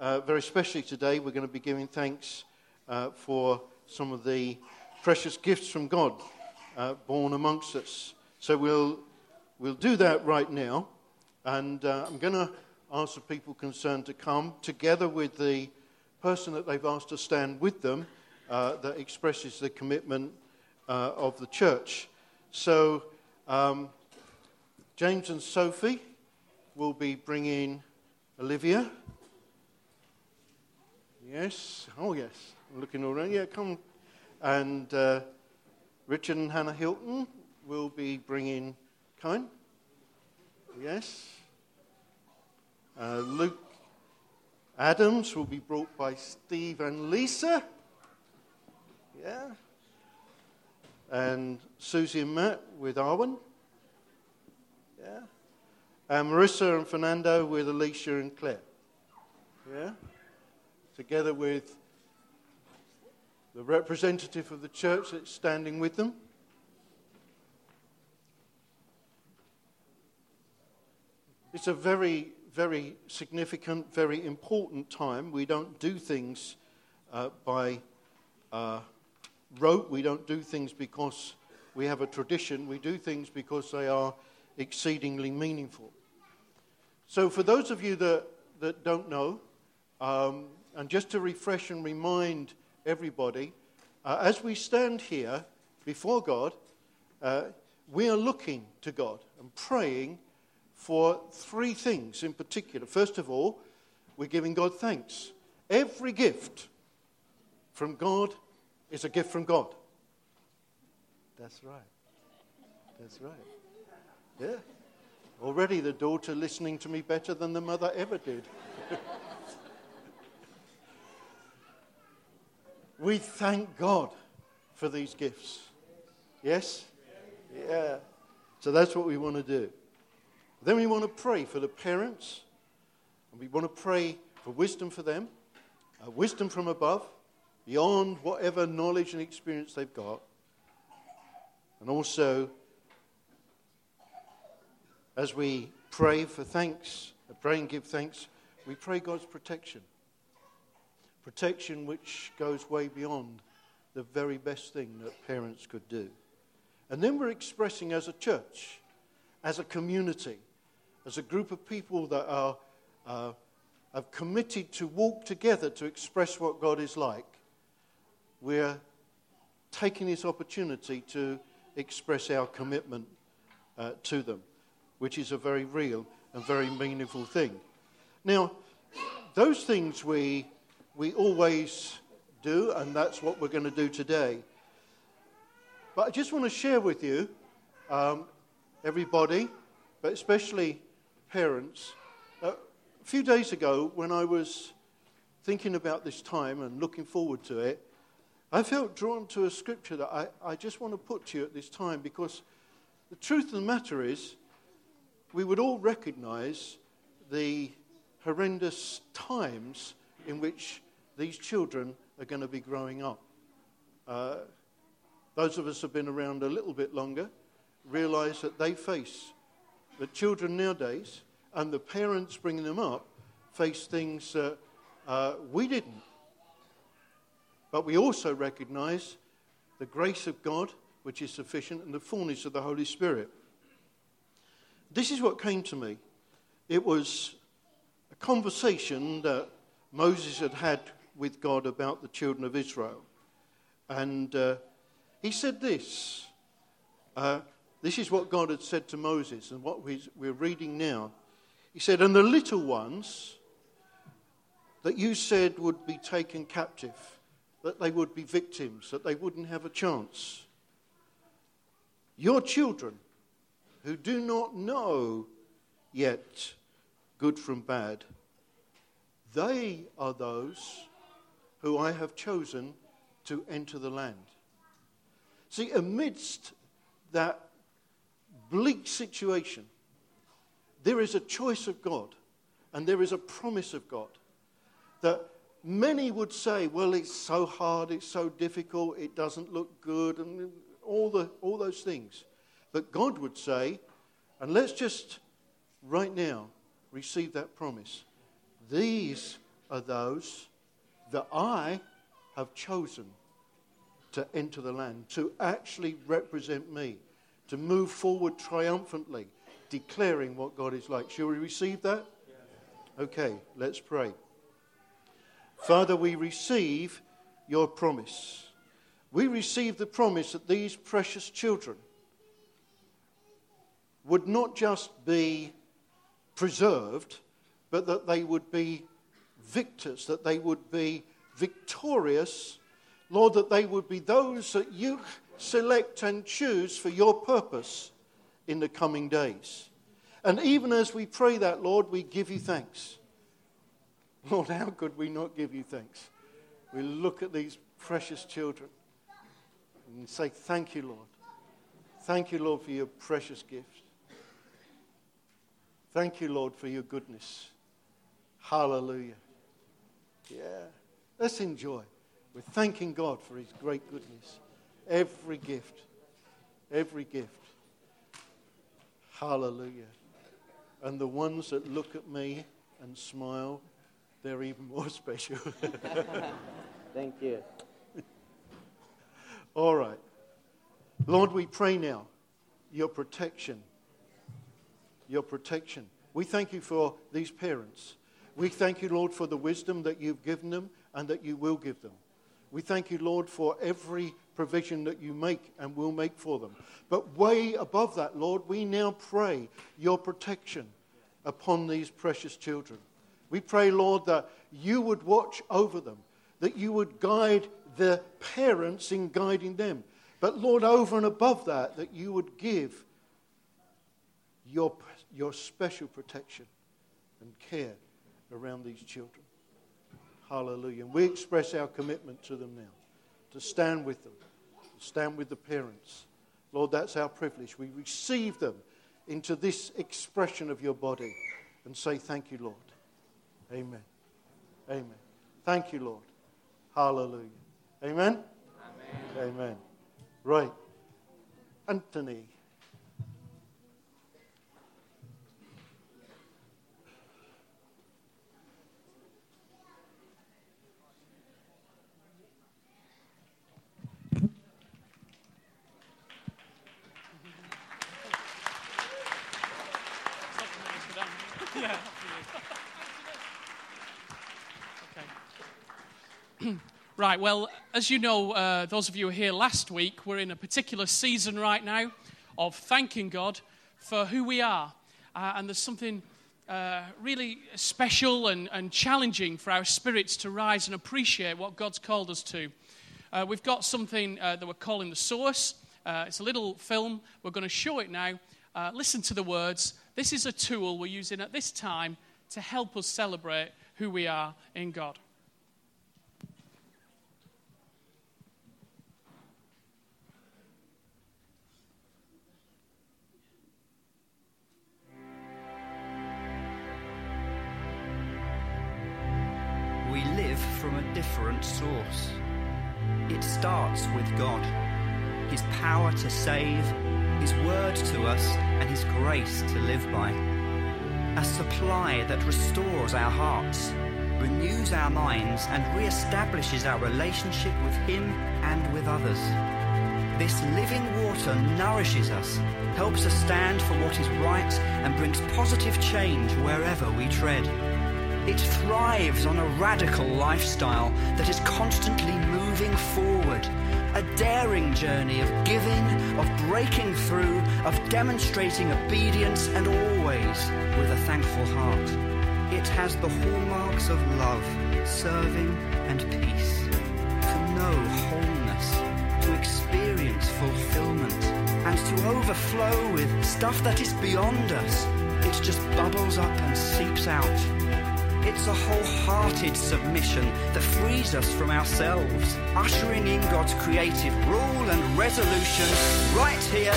uh, very especially today, we're going to be giving thanks uh, for some of the precious gifts from God uh, born amongst us. So we'll, we'll do that right now. And uh, I'm going to ask the people concerned to come together with the person that they've asked to stand with them uh, that expresses the commitment uh, of the church. So, um, James and Sophie will be bringing Olivia. Yes, oh yes, looking around. Yeah, come. And uh, Richard and Hannah Hilton will be bringing Cohen. Yes. Uh, Luke Adams will be brought by Steve and Lisa. Yeah. And Susie and Matt with Arwen. Yeah. And Marissa and Fernando with Alicia and Claire. Yeah. Together with the representative of the church that's standing with them. It's a very, very significant, very important time. We don't do things uh, by uh, rote, we don't do things because we have a tradition, we do things because they are exceedingly meaningful. So, for those of you that, that don't know, um, and just to refresh and remind everybody, uh, as we stand here before God, uh, we are looking to God and praying for three things in particular. First of all, we're giving God thanks. Every gift from God is a gift from God. That's right. That's right. Yeah. Already the daughter listening to me better than the mother ever did. we thank God for these gifts. Yes? Yeah. So that's what we want to do. Then we want to pray for the parents, and we want to pray for wisdom for them, uh, wisdom from above, beyond whatever knowledge and experience they've got. And also, as we pray for thanks, uh, pray and give thanks, we pray God's protection. Protection which goes way beyond the very best thing that parents could do. And then we're expressing as a church, as a community, as a group of people that are, uh, have committed to walk together to express what God is like, we're taking this opportunity to express our commitment uh, to them, which is a very real and very meaningful thing. Now, those things we, we always do, and that's what we're going to do today. But I just want to share with you, um, everybody, but especially parents. Uh, a few days ago, when I was thinking about this time and looking forward to it, I felt drawn to a scripture that I, I just want to put to you at this time because the truth of the matter is, we would all recognize the horrendous times in which these children are going to be growing up. Uh, those of us who have been around a little bit longer realize that they face the children nowadays and the parents bringing them up face things that uh, we didn't. But we also recognize the grace of God, which is sufficient, and the fullness of the Holy Spirit. This is what came to me. It was a conversation that Moses had had with God about the children of Israel. And uh, he said this uh, this is what God had said to Moses, and what we're reading now. He said, And the little ones that you said would be taken captive, that they would be victims, that they wouldn't have a chance. Your children, who do not know yet good from bad, they are those who I have chosen to enter the land. See, amidst that bleak situation, there is a choice of God and there is a promise of God that many would say, well, it's so hard, it's so difficult, it doesn't look good, and all, the, all those things. But God would say, and let's just right now receive that promise. These are those that I have chosen to enter the land, to actually represent me, to move forward triumphantly, declaring what God is like. Shall we receive that? Okay, let's pray. Father, we receive your promise. We receive the promise that these precious children would not just be preserved, but that they would be victors, that they would be victorious. Lord, that they would be those that you select and choose for your purpose in the coming days. And even as we pray that, Lord, we give you thanks. Lord, how could we not give you thanks? We look at these precious children and say, Thank you, Lord. Thank you, Lord, for your precious gift. Thank you, Lord, for your goodness. Hallelujah. Yeah. Let's enjoy. We're thanking God for his great goodness. Every gift. Every gift. Hallelujah. And the ones that look at me and smile, they're even more special. Thank you. All right. Lord, we pray now your protection. Your protection. We thank you for these parents. We thank you, Lord, for the wisdom that you've given them and that you will give them. We thank you, Lord, for every provision that you make and will make for them. But way above that, Lord, we now pray your protection upon these precious children. We pray, Lord, that you would watch over them, that you would guide the parents in guiding them. But, Lord, over and above that, that you would give your, your special protection and care around these children. Hallelujah. And we express our commitment to them now to stand with them, to stand with the parents. Lord, that's our privilege. We receive them into this expression of your body and say, Thank you, Lord. Amen. Amen. Thank you, Lord. Hallelujah. Amen? Amen. Amen. Right. Anthony. Right, well, as you know, uh, those of you who were here last week, we're in a particular season right now of thanking God for who we are. Uh, and there's something uh, really special and, and challenging for our spirits to rise and appreciate what God's called us to. Uh, we've got something uh, that we're calling the source. Uh, it's a little film. We're going to show it now. listen to the words this is a tool we're using at this time to help us celebrate who we are in God. From a different source. It starts with God, His power to save his word to us, and His grace to live by. A supply that restores our hearts, renews our minds, and re-establishes our relationship with Him and with others. This living water nourishes us, helps us stand for what is right, and brings positive change wherever we tread. It thrives on a radical lifestyle that is constantly moving forward a daring journey of giving, of breaking through, of demonstrating obedience, and always with a thankful heart. It has the hallmarks of love, serving, and peace. To know wholeness, to experience fulfillment, and to overflow with stuff that is beyond us. It just bubbles up and seeps out it's a wholehearted submission that frees us from ourselves, ushering in God's creative rule and resolution right here,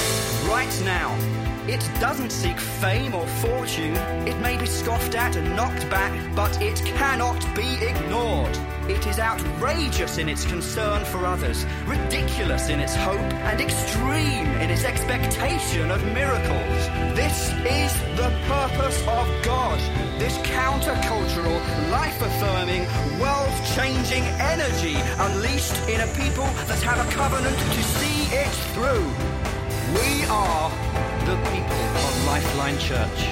right now. It doesn't seek fame or fortune. It may be scoffed at and knocked back, but it cannot be ignored. It is outrageous in its concern for others, ridiculous in its hope, and extreme in its expectation of miracles. This is the purpose of God. This countercultural, life affirming, world changing energy unleashed in a people that have a covenant to see it through. We are the people of Lifeline Church.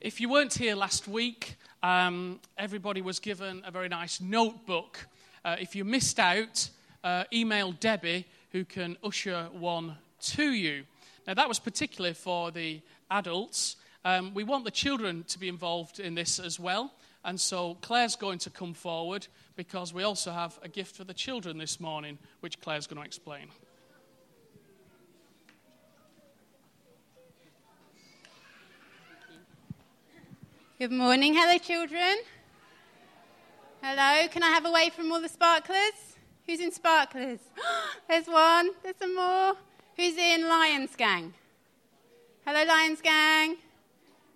If you weren't here last week, um, everybody was given a very nice notebook. Uh, if you missed out, uh, email Debbie, who can usher one to you. Now, that was particularly for the adults. Um, we want the children to be involved in this as well. And so Claire's going to come forward because we also have a gift for the children this morning, which Claire's going to explain. Good morning. Hello, children. Hello. Can I have a wave from all the sparklers? Who's in sparklers? There's one. There's some more. Who's in Lions Gang? Hello, Lions Gang.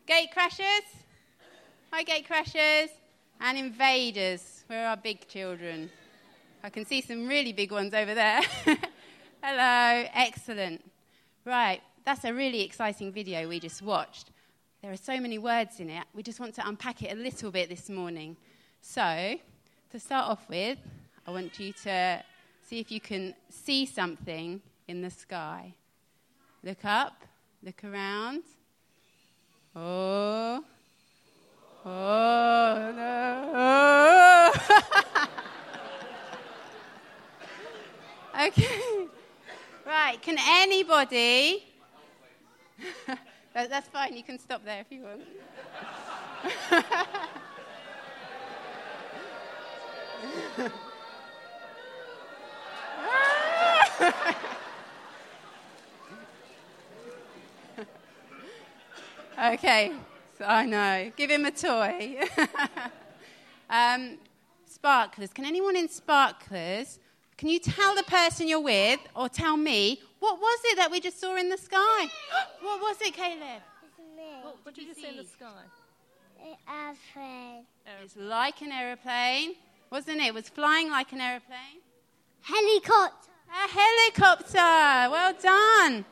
Gate crashers? Hi, gate crashers. And invaders. Where are our big children? I can see some really big ones over there. Hello. Excellent. Right. That's a really exciting video we just watched. There are so many words in it. We just want to unpack it a little bit this morning. So, to start off with, I want you to see if you can see something in the sky. Look up, look around. Oh. Oh, no. Oh. okay. Right, can anybody that, that's fine, you can stop there if you want. okay, so I know. Give him a toy. um, sparklers. Can anyone in sparklers? Can you tell the person you're with, or tell me what was it that we just saw in the sky? what was it, Caleb? What, what did you see in the sky? An airplane. It's like an aeroplane, wasn't it? It was flying like an aeroplane. Helicopter. A helicopter. Well done.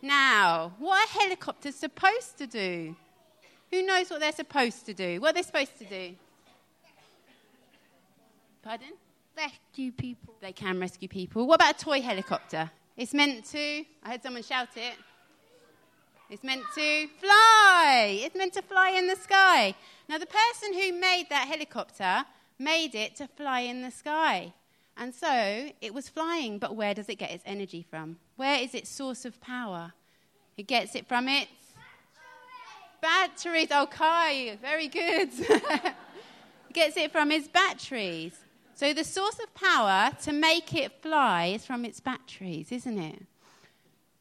Now, what are helicopters supposed to do? Who knows what they're supposed to do? What are they supposed to do? Pardon? Rescue people. They can rescue people. What about a toy helicopter? It's meant to, I heard someone shout it. It's meant to fly. It's meant to fly in the sky. Now, the person who made that helicopter made it to fly in the sky. And so it was flying, but where does it get its energy from? Where is its source of power? It gets it from its batteries. Oh, okay, very good. it gets it from its batteries. So the source of power to make it fly is from its batteries, isn't it?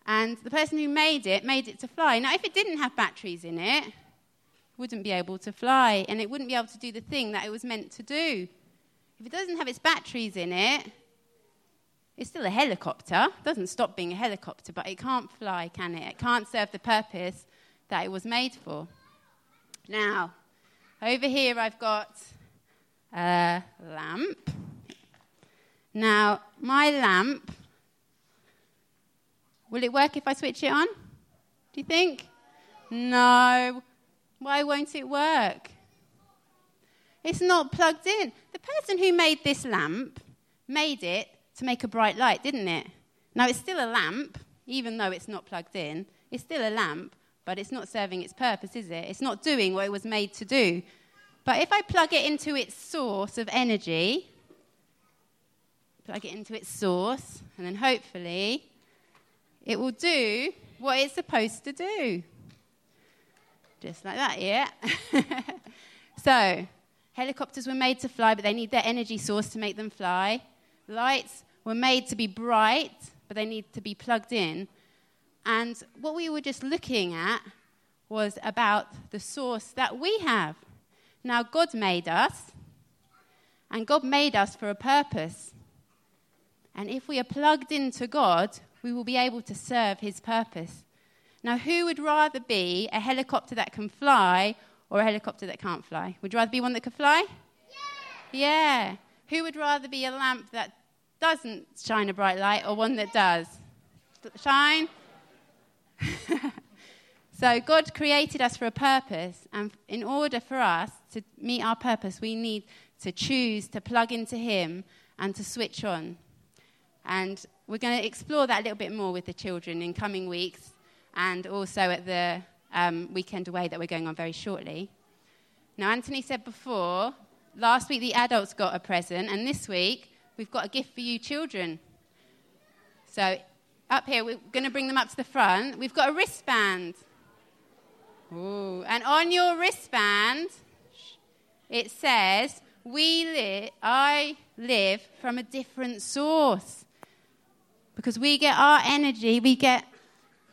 And the person who made it made it to fly. Now, if it didn't have batteries in it, it wouldn't be able to fly, and it wouldn't be able to do the thing that it was meant to do. If it doesn't have its batteries in it, it's still a helicopter. It doesn't stop being a helicopter, but it can't fly, can it? It can't serve the purpose that it was made for. Now, over here I've got a lamp. Now, my lamp, will it work if I switch it on? Do you think? No. Why won't it work? It's not plugged in. The person who made this lamp made it to make a bright light, didn't it? Now, it's still a lamp, even though it's not plugged in. It's still a lamp, but it's not serving its purpose, is it? It's not doing what it was made to do. But if I plug it into its source of energy, plug it into its source, and then hopefully it will do what it's supposed to do. Just like that, yeah? so, helicopters were made to fly, but they need their energy source to make them fly. Lights were made to be bright, but they need to be plugged in. And what we were just looking at was about the source that we have. Now, God made us, and God made us for a purpose. And if we are plugged into God, we will be able to serve His purpose. Now, who would rather be a helicopter that can fly or a helicopter that can't fly? Would you rather be one that could fly? Yeah. yeah. Who would rather be a lamp that doesn't shine a bright light or one that does? Shine? so, God created us for a purpose, and in order for us to meet our purpose, we need to choose to plug into Him and to switch on. And we're going to explore that a little bit more with the children in coming weeks and also at the um, weekend away that we're going on very shortly. Now, Anthony said before, last week the adults got a present, and this week we've got a gift for you children. So, up here, we're going to bring them up to the front. We've got a wristband. Ooh. And on your wristband, it says, we li- I live from a different source. Because we get our energy, we get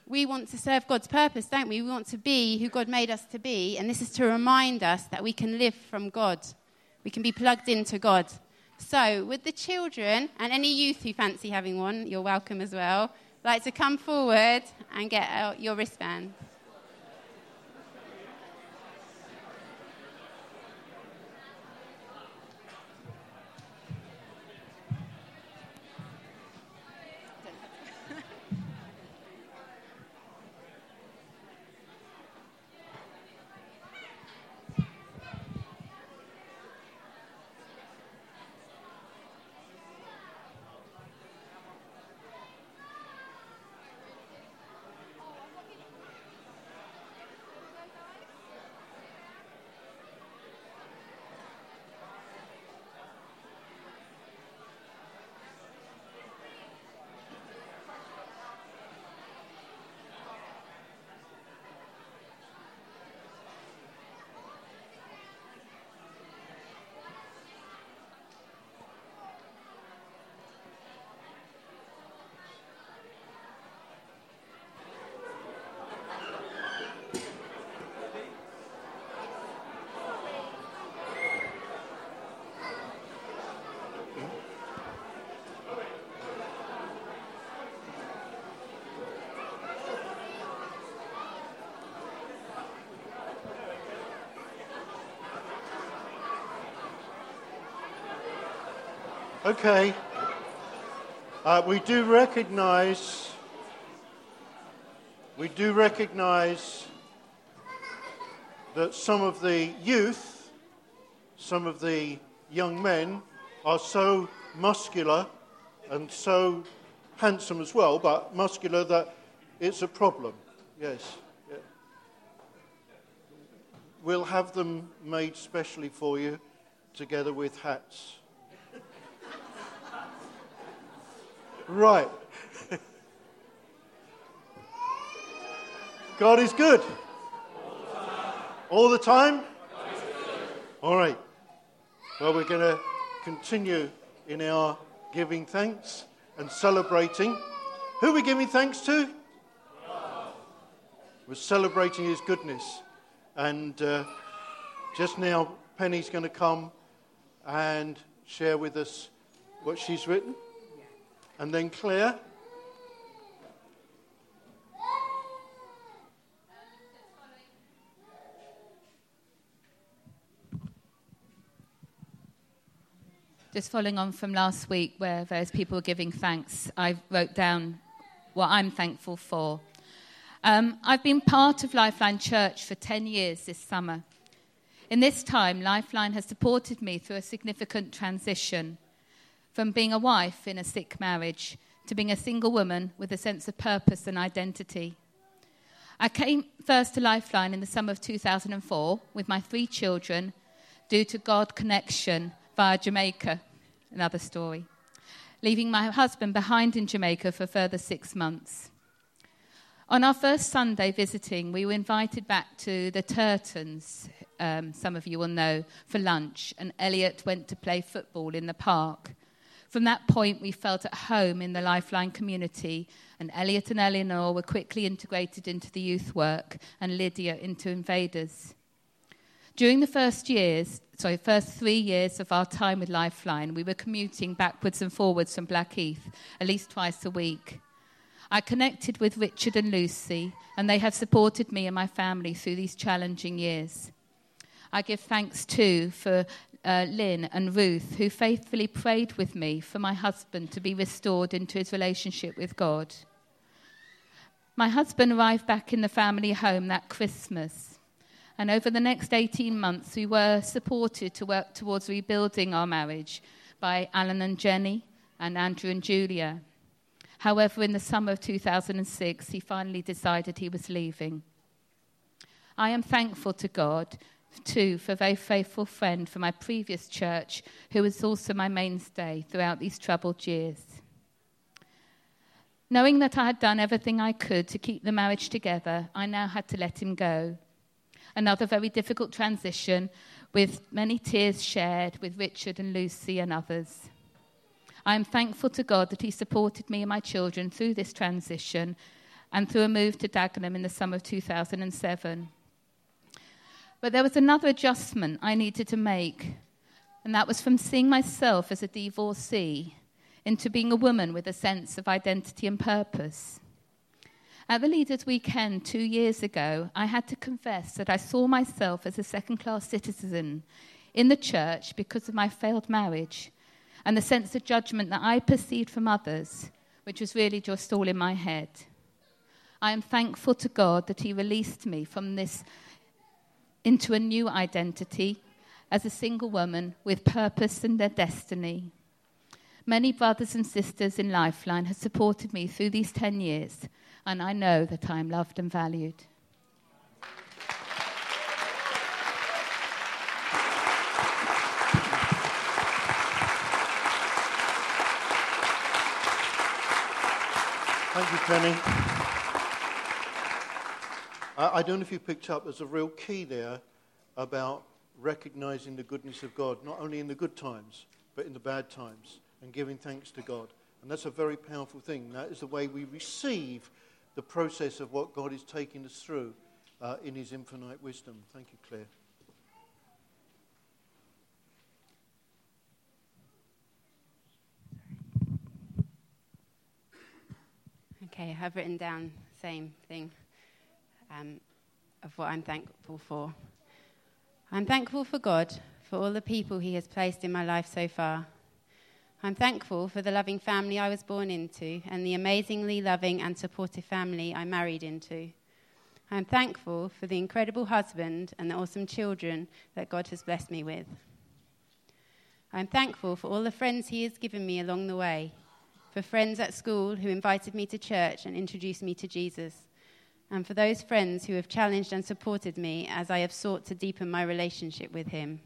we want to serve God's purpose, don't we? We want to be who God made us to be, and this is to remind us that we can live from God. We can be plugged into God. So, with the children and any youth who fancy having one, you're welcome as well. Like to come forward and get out your wristband. Okay. Uh, we do recognize, we do recognize that some of the youth, some of the young men are so muscular and so handsome as well, but muscular that it's a problem. Yes. Yeah. We'll have them made specially for you together with hats. Right. God is good. All the time? All right. Well, we're going to continue in our giving thanks and celebrating. Who are we giving thanks to? We're celebrating His goodness. And uh, just now, Penny's going to come and share with us what she's written. And then Claire. Just following on from last week, where various people were giving thanks, I wrote down what I'm thankful for. Um, I've been part of Lifeline Church for 10 years this summer. In this time, Lifeline has supported me through a significant transition from being a wife in a sick marriage to being a single woman with a sense of purpose and identity. I came first to Lifeline in the summer of 2004 with my three children due to God connection via Jamaica, another story, leaving my husband behind in Jamaica for further six months. On our first Sunday visiting, we were invited back to the Turtons, um, some of you will know, for lunch, and Elliot went to play football in the park. From that point, we felt at home in the Lifeline community, and Elliot and Eleanor were quickly integrated into the youth work, and Lydia into Invaders. During the first years, sorry, first three years of our time with Lifeline, we were commuting backwards and forwards from Blackheath at least twice a week. I connected with Richard and Lucy, and they have supported me and my family through these challenging years. I give thanks too for uh, Lynn and Ruth, who faithfully prayed with me for my husband to be restored into his relationship with God. My husband arrived back in the family home that Christmas. And over the next 18 months, we were supported to work towards rebuilding our marriage by Alan and Jenny and Andrew and Julia. However, in the summer of 2006, he finally decided he was leaving. I am thankful to God, too, for a very faithful friend from my previous church who was also my mainstay throughout these troubled years. Knowing that I had done everything I could to keep the marriage together, I now had to let him go. Another very difficult transition with many tears shared with Richard and Lucy and others. I am thankful to God that He supported me and my children through this transition and through a move to Dagenham in the summer of 2007. But there was another adjustment I needed to make, and that was from seeing myself as a divorcee into being a woman with a sense of identity and purpose. At the Leaders' Weekend two years ago, I had to confess that I saw myself as a second class citizen in the church because of my failed marriage and the sense of judgment that I perceived from others, which was really just all in my head. I am thankful to God that He released me from this into a new identity as a single woman with purpose and their destiny. Many brothers and sisters in Lifeline have supported me through these 10 years, and I know that I am loved and valued. Thank you, Penny. I, I don't know if you picked up, there's a real key there about recognizing the goodness of God, not only in the good times, but in the bad times and giving thanks to God. And that's a very powerful thing. That is the way we receive the process of what God is taking us through uh, in His infinite wisdom. Thank you, Claire. Okay, I've written down same thing um, of what I'm thankful for. I'm thankful for God for all the people He has placed in my life so far. I'm thankful for the loving family I was born into and the amazingly loving and supportive family I married into. I'm thankful for the incredible husband and the awesome children that God has blessed me with. I'm thankful for all the friends He has given me along the way, for friends at school who invited me to church and introduced me to Jesus, and for those friends who have challenged and supported me as I have sought to deepen my relationship with Him.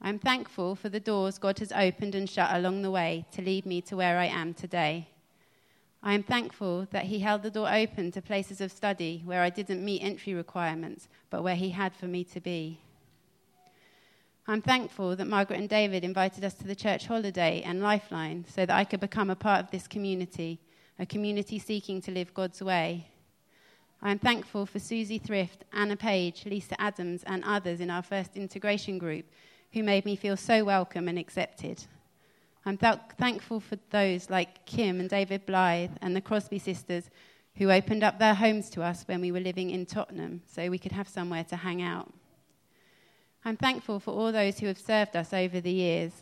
I'm thankful for the doors God has opened and shut along the way to lead me to where I am today. I am thankful that He held the door open to places of study where I didn't meet entry requirements, but where He had for me to be. I'm thankful that Margaret and David invited us to the church holiday and Lifeline so that I could become a part of this community, a community seeking to live God's way. I am thankful for Susie Thrift, Anna Page, Lisa Adams, and others in our first integration group who made me feel so welcome and accepted. I'm th- thankful for those like Kim and David Blythe and the Crosby sisters who opened up their homes to us when we were living in Tottenham so we could have somewhere to hang out. I'm thankful for all those who have served us over the years.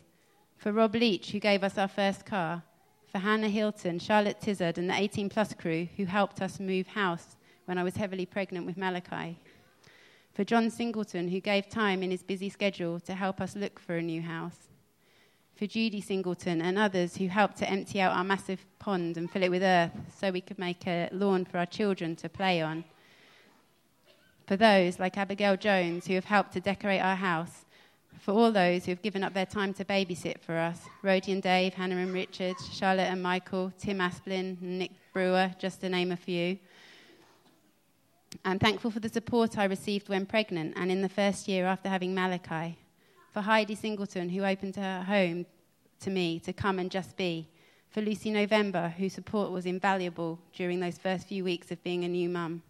For Rob Leach, who gave us our first car. For Hannah Hilton, Charlotte Tizard, and the 18 Plus crew who helped us move house when I was heavily pregnant with Malachi. For John Singleton, who gave time in his busy schedule to help us look for a new house, for Judy Singleton and others who helped to empty out our massive pond and fill it with earth so we could make a lawn for our children to play on, for those like Abigail Jones who have helped to decorate our house, for all those who have given up their time to babysit for us. Rhodey and Dave, Hannah and Richard, Charlotte and Michael, Tim Asplin, Nick Brewer, just to name a few I'm thankful for the support I received when pregnant and in the first year after having Malachi. For Heidi Singleton, who opened her home to me to come and just be. For Lucy November, whose support was invaluable during those first few weeks of being a new mum.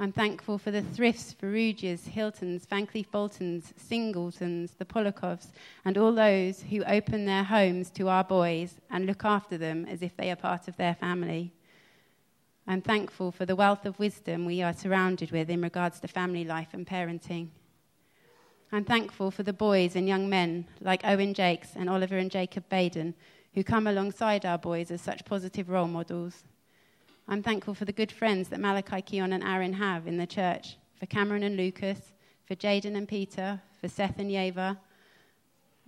I'm thankful for the Thrifts, Ferrugias, Hiltons, Van Cleef Boltons, Singletons, the Polakovs, and all those who open their homes to our boys and look after them as if they are part of their family. I'm thankful for the wealth of wisdom we are surrounded with in regards to family life and parenting. I'm thankful for the boys and young men like Owen Jakes and Oliver and Jacob Baden who come alongside our boys as such positive role models. I'm thankful for the good friends that Malachi, Keon, and Aaron have in the church, for Cameron and Lucas, for Jaden and Peter, for Seth and Yeva.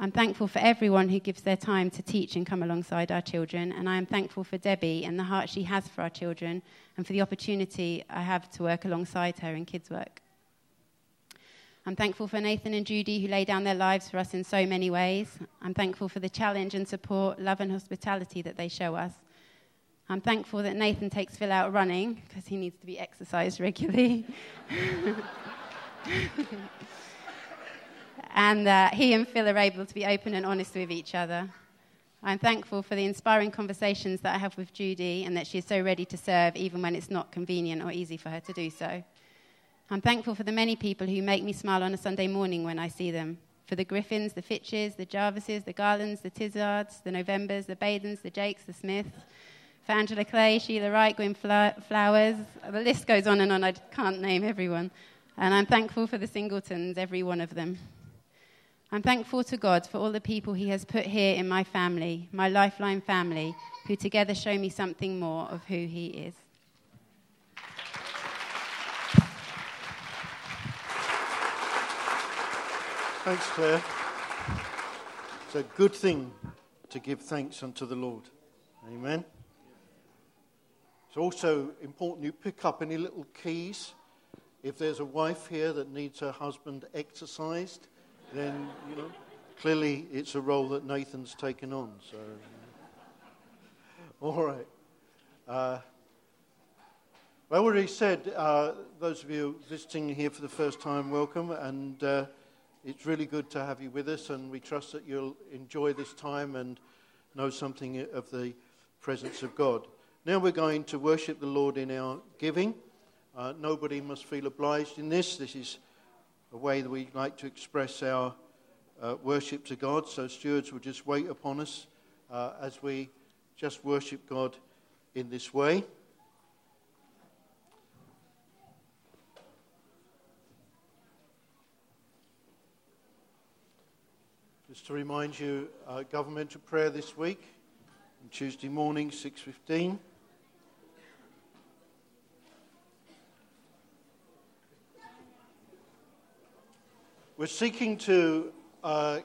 I'm thankful for everyone who gives their time to teach and come alongside our children, and I am thankful for Debbie and the heart she has for our children and for the opportunity I have to work alongside her in kids' work. I'm thankful for Nathan and Judy who lay down their lives for us in so many ways. I'm thankful for the challenge and support, love and hospitality that they show us. I'm thankful that Nathan takes Phil out running because he needs to be exercised regularly. and that he and Phil are able to be open and honest with each other. I'm thankful for the inspiring conversations that I have with Judy and that she is so ready to serve even when it's not convenient or easy for her to do so. I'm thankful for the many people who make me smile on a Sunday morning when I see them. For the Griffins, the Fitches, the Jarvises, the Garlands, the Tizards, the Novembers, the Badens, the Jakes, the Smiths. For Angela Clay, Sheila Wright, Gwyn Flowers. The list goes on and on. I can't name everyone. And I'm thankful for the Singletons, every one of them. I'm thankful to God for all the people He has put here in my family, my lifeline family, who together show me something more of who He is. Thanks, Claire. It's a good thing to give thanks unto the Lord. Amen. It's also important you pick up any little keys. If there's a wife here that needs her husband exercised, then, you know, clearly it's a role that Nathan's taken on. So, all right. Uh, I already said, uh, those of you visiting here for the first time, welcome. And uh, it's really good to have you with us, and we trust that you'll enjoy this time and know something of the presence of God. Now we're going to worship the Lord in our giving. Uh, nobody must feel obliged in this. This is a way that we like to express our uh, worship to God. So, stewards will just wait upon us uh, as we just worship God in this way. Just to remind you, uh, governmental prayer this week, on Tuesday morning, 6.15. We're seeking to uh,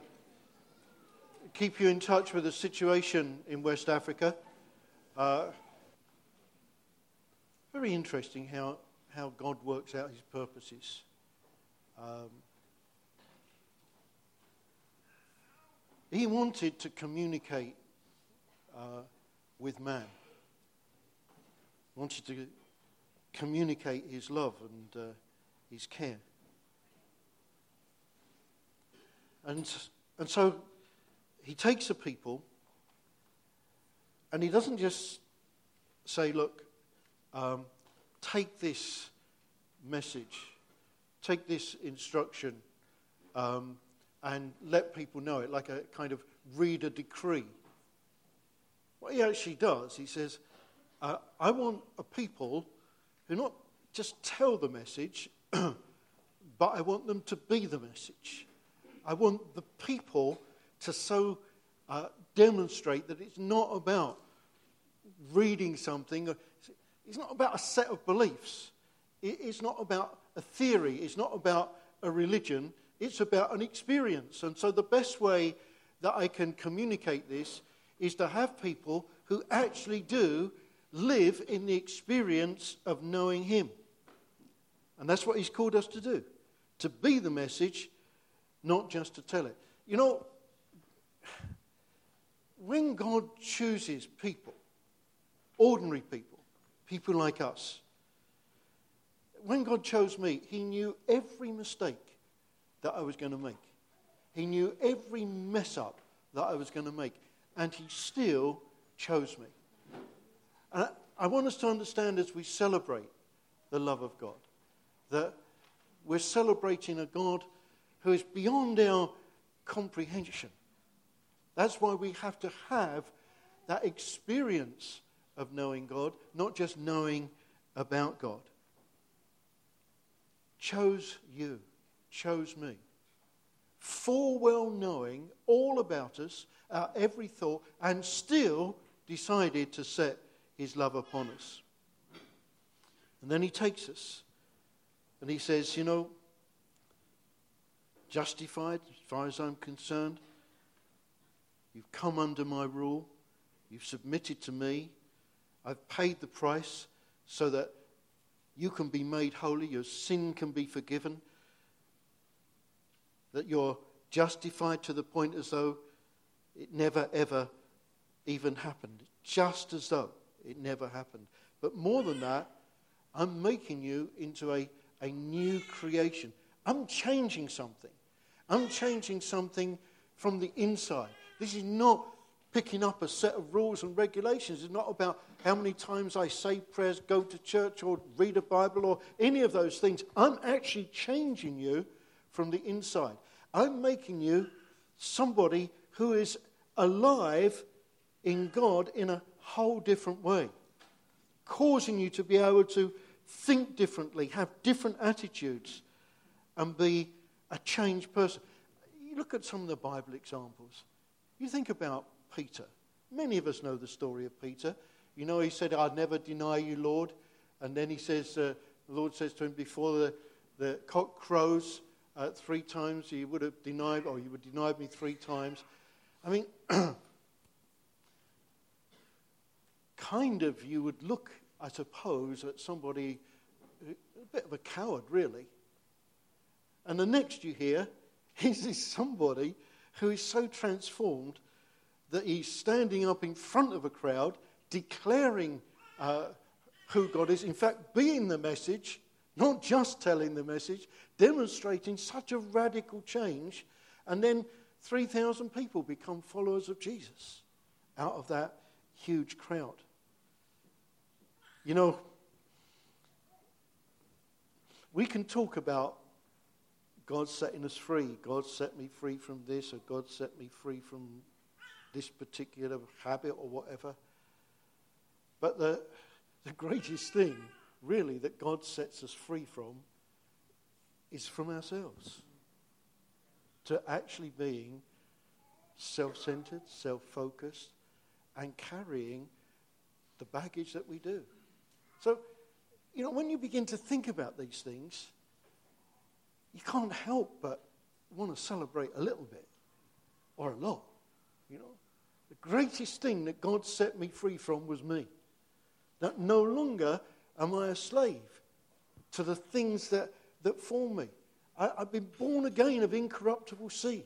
keep you in touch with the situation in West Africa. Uh, very interesting how, how God works out his purposes. Um, He wanted to communicate uh, with man. He wanted to communicate his love and uh, his care. And, and so he takes a people and he doesn't just say, look, um, take this message, take this instruction, um, and let people know it, like a kind of read a decree. What he actually does, he says, uh, I want a people who not just tell the message, but I want them to be the message. I want the people to so uh, demonstrate that it's not about reading something, it's not about a set of beliefs, it's not about a theory, it's not about a religion, it's about an experience. And so the best way that I can communicate this is to have people who actually do live in the experience of knowing Him. And that's what He's called us to do to be the message, not just to tell it. You know, when God chooses people, ordinary people, people like us, when God chose me, He knew every mistake that I was going to make. He knew every mess up that I was going to make, and He still chose me. And I want us to understand as we celebrate the love of God that we're celebrating a God who is beyond our comprehension. That's why we have to have that experience of knowing God, not just knowing about God. Chose you chose me. full well knowing all about us, our every thought, and still decided to set his love upon us. And then he takes us and he says, You know, justified as far as I'm concerned, you've come under my rule, you've submitted to me, I've paid the price so that you can be made holy, your sin can be forgiven, that you're justified to the point as though it never ever even happened, just as though it never happened. But more than that, I'm making you into a, a new creation. I'm changing something. I'm changing something from the inside. This is not picking up a set of rules and regulations. It's not about how many times I say prayers, go to church, or read a Bible, or any of those things. I'm actually changing you from the inside. I'm making you somebody who is alive in God in a whole different way, causing you to be able to think differently, have different attitudes, and be a changed person. You look at some of the Bible examples. You think about Peter. Many of us know the story of Peter. You know, he said, I'd never deny you, Lord. And then he says, uh, the Lord says to him, before the, the cock crows uh, three times, you would have denied, or you would deny me three times. I mean, kind of you would look, I suppose, at somebody, a bit of a coward, really. And the next you hear is somebody who is so transformed that he's standing up in front of a crowd, declaring uh, who God is, in fact, being the message, not just telling the message, demonstrating such a radical change, and then 3,000 people become followers of Jesus out of that huge crowd. You know, we can talk about God setting us free. God set me free from this, or God set me free from this particular habit, or whatever. But the, the greatest thing, really, that God sets us free from is from ourselves. To actually being self centered, self focused, and carrying the baggage that we do. So, you know, when you begin to think about these things, you can't help but want to celebrate a little bit or a lot. You know, the greatest thing that God set me free from was me. That no longer am I a slave to the things that, that form me. I, I've been born again of incorruptible seed.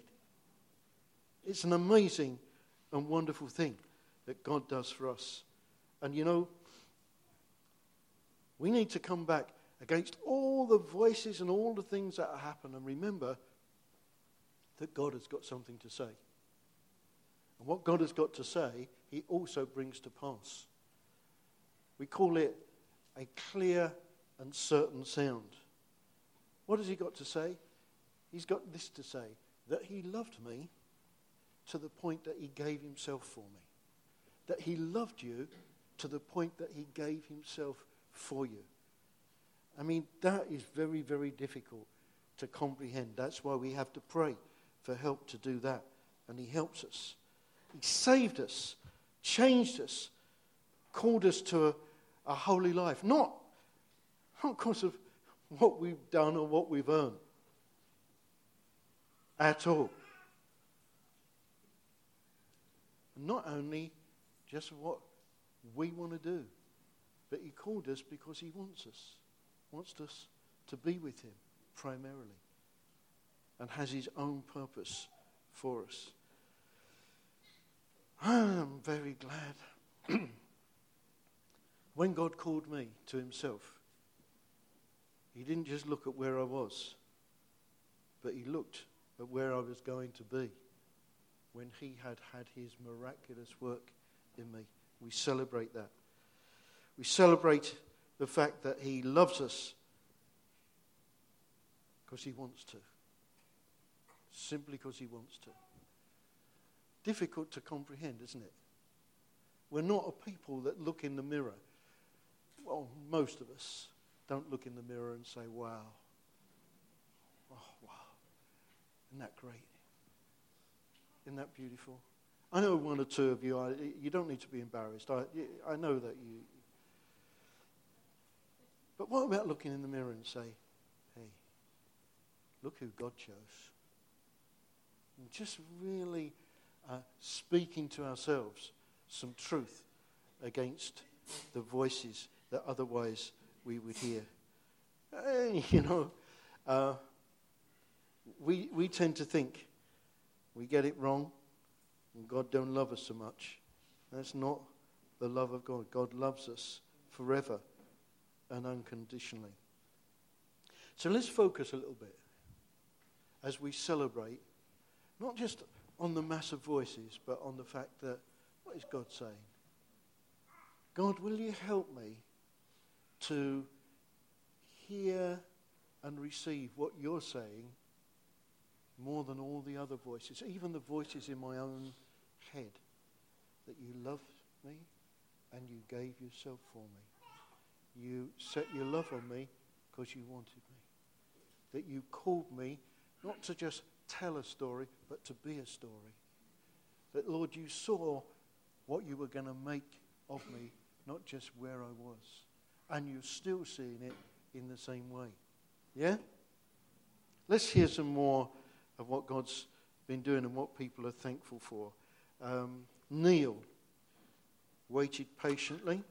It's an amazing and wonderful thing that God does for us. And you know, we need to come back against all the voices and all the things that happen and remember that God has got something to say. And what God has got to say, He also brings to pass. We call it a clear and certain sound. What has He got to say? He's got this to say that He loved me to the point that He gave Himself for me. That He loved you to the point that He gave Himself for you. I mean, that is very, very difficult to comprehend. That's why we have to pray for help to do that. And He helps us. He saved us, changed us, called us to a, a holy life. Not, not because of what we've done or what we've earned at all. Not only just what we want to do, but He called us because He wants us wants us to be with Him primarily and has His own purpose for us. I'm very glad. when God called me to Himself, He didn't just look at where I was, but He looked at where I was going to be when He had had His miraculous work in me. We celebrate that. We celebrate the fact that He loves us because He wants to. Simply because He wants to. Difficult to comprehend, isn't it? We're not a people that look in the mirror. Well, most of us don't look in the mirror and say, wow. Oh, wow. Isn't that great? Isn't that beautiful? I know one or two of you, I, you don't need to be embarrassed. I, I know that you. But what about looking in the mirror and say, hey, look who God chose? And just really uh, speaking to ourselves some truth against the voices that otherwise we would hear. You know, uh, we, we tend to think we get it wrong and God don't love us so much. That's not the love of God. God loves us forever and unconditionally. So let's focus a little bit as we celebrate, not just on the massive voices, but on the fact that what is God saying? God, will you help me to hear and receive what you're saying more than all the other voices, even the voices in my own head, that you loved me and you gave yourself for me. You set your love on me because you wanted me. That you called me not to just tell a story, but to be a story. That, Lord, you saw what you were going to make of me, not just where I was. And you're still seeing it in the same way. Yeah? Let's hear some more of what God's been doing and what people are thankful for. Um, Neil waited patiently.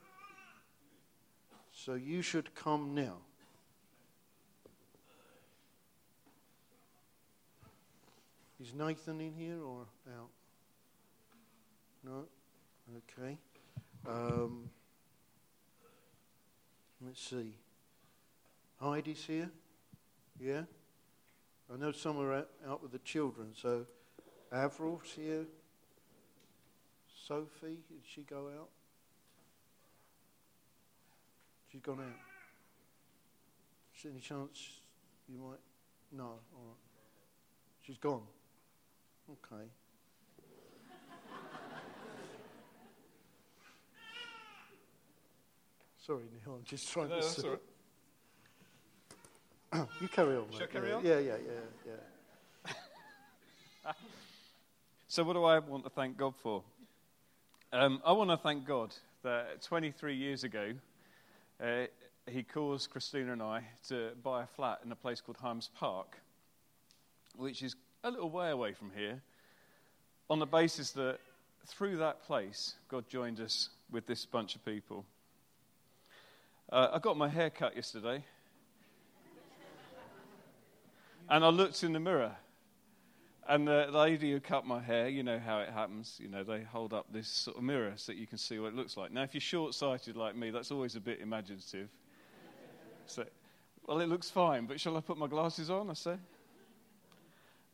So you should come now. Is Nathan in here or out? No? Okay. Um, let's see. Heidi's here? Yeah? I know some are out, out with the children, so Avril's here. Sophie, did she go out? She's gone out. Is there any chance you might? No, all right. She's gone. Okay. Sorry, Neil, I'm just trying No, to. that's all right. You carry on, mate. I carry yeah, on? Yeah, yeah, yeah, yeah. So, what do I want to thank God for? Um, I want to thank God that 23 years ago, uh, He caused Christina and I to buy a flat in a place called Hymes Park, which is a little way away from here, on the basis that through that place, God joined us with this bunch of people. Uh, I got my hair cut yesterday, and I looked in the mirror. And the lady who cut my hair, you know how it happens. You know, they hold up this sort of mirror so that you can see what it looks like. Now, if you're short sighted like me, that's always a bit imaginative. So, well, it looks fine, but shall I put my glasses on? I said.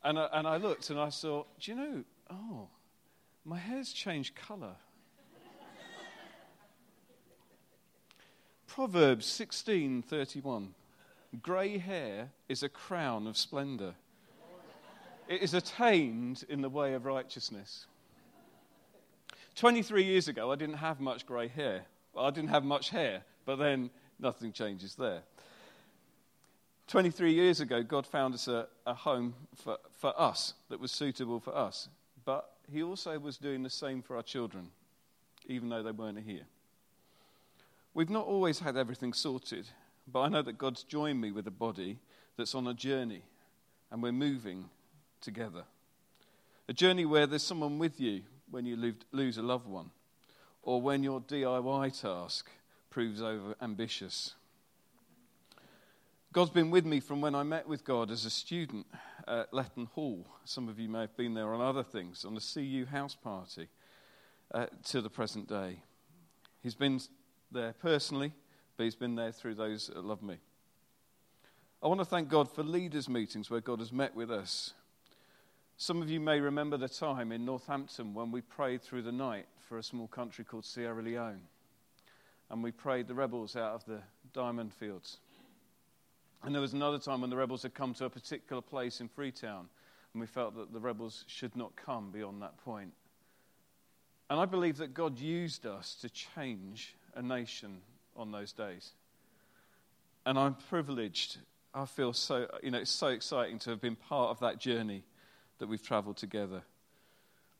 And I, and I looked and I saw, do you know, oh, my hair's changed colour. Proverbs 16:31. Grey hair is a crown of splendor. It is attained in the way of righteousness. 23 years ago, I didn't have much grey hair. I didn't have much hair, but then nothing changes there. 23 years ago, God found us a, a home for, for us that was suitable for us. But He also was doing the same for our children, even though they weren't here. We've not always had everything sorted, but I know that God's joined me with a body that's on a journey, and we're moving together. A journey where there's someone with you when you lose a loved one, or when your DIY task proves over ambitious. God's been with me from when I met with God as a student at Letton Hall. Some of you may have been there on other things, on a CU house party, uh, to the present day. He's been there personally, but he's been there through those that love me. I want to thank God for leaders' meetings where God has met with us. Some of you may remember the time in Northampton when we prayed through the night for a small country called Sierra Leone. And we prayed the rebels out of the diamond fields. And there was another time when the rebels had come to a particular place in Freetown, and we felt that the rebels should not come beyond that point. And I believe that God used us to change a nation on those days. And I'm privileged. I feel so, you know, it's so exciting to have been part of that journey that we've travelled together.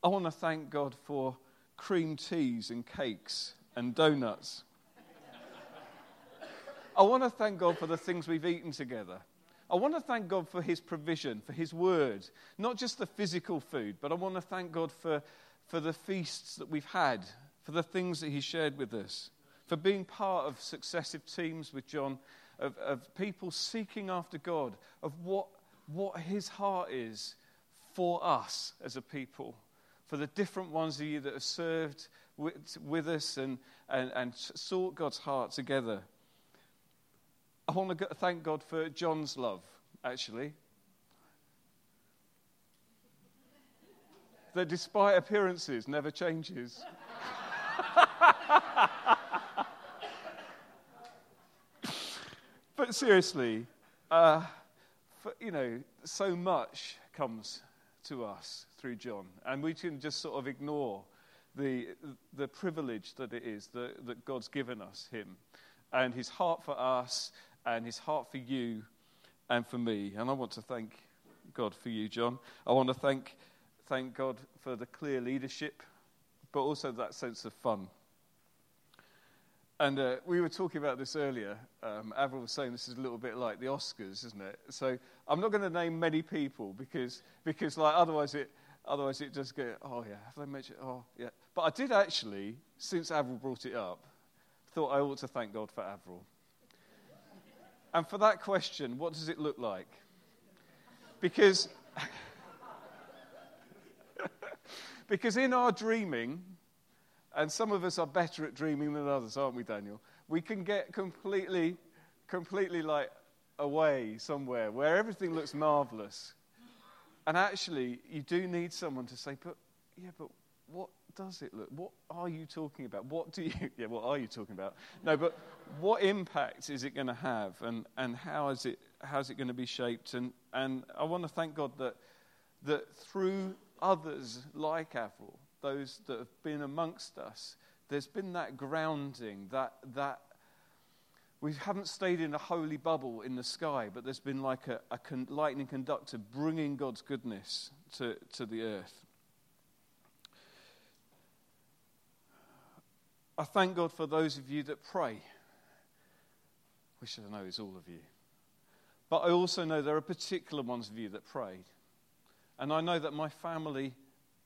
I want to thank God for cream teas and cakes and donuts. I want to thank God for the things we've eaten together. I want to thank God for His provision, for His word, not just the physical food, but I want to thank God for, for the feasts that we've had, for the things that He shared with us, for being part of successive teams with John, of, of people seeking after God, of what, what His heart is for us as a people, for the different ones of you that have served with, with us and, and, and sought God's heart together. I want to thank God for John's love, actually. That despite appearances, never changes. but seriously, uh, for, you know, so much comes to us through John, and we can just sort of ignore the, the privilege that it is that, that God's given us him and his heart for us and his heart for you and for me. And I want to thank God for you, John. I want to thank, thank God for the clear leadership, but also that sense of fun. And uh, we were talking about this earlier. Um, Avril was saying this is a little bit like the Oscars, isn't it? So I'm not going to name many people because, because like, otherwise, it, otherwise it just go, oh, yeah, have they mentioned? Oh, yeah. But I did actually, since Avril brought it up, thought I ought to thank God for Avril. And for that question, what does it look like? Because, because in our dreaming, and some of us are better at dreaming than others, aren't we, Daniel? We can get completely, completely like away somewhere where everything looks marvelous. And actually, you do need someone to say, but yeah, but what does it look? What are you talking about? What do you, yeah, what are you talking about? No, but what impact is it going to have and, and how is it, how's it going to be shaped? And, and I want to thank God that, that through others like Avril, those that have been amongst us, there's been that grounding, that, that we haven't stayed in a holy bubble in the sky, but there's been like a, a con- lightning conductor bringing God's goodness to, to the earth. I thank God for those of you that pray. Wish I know it's all of you. But I also know there are particular ones of you that prayed. And I know that my family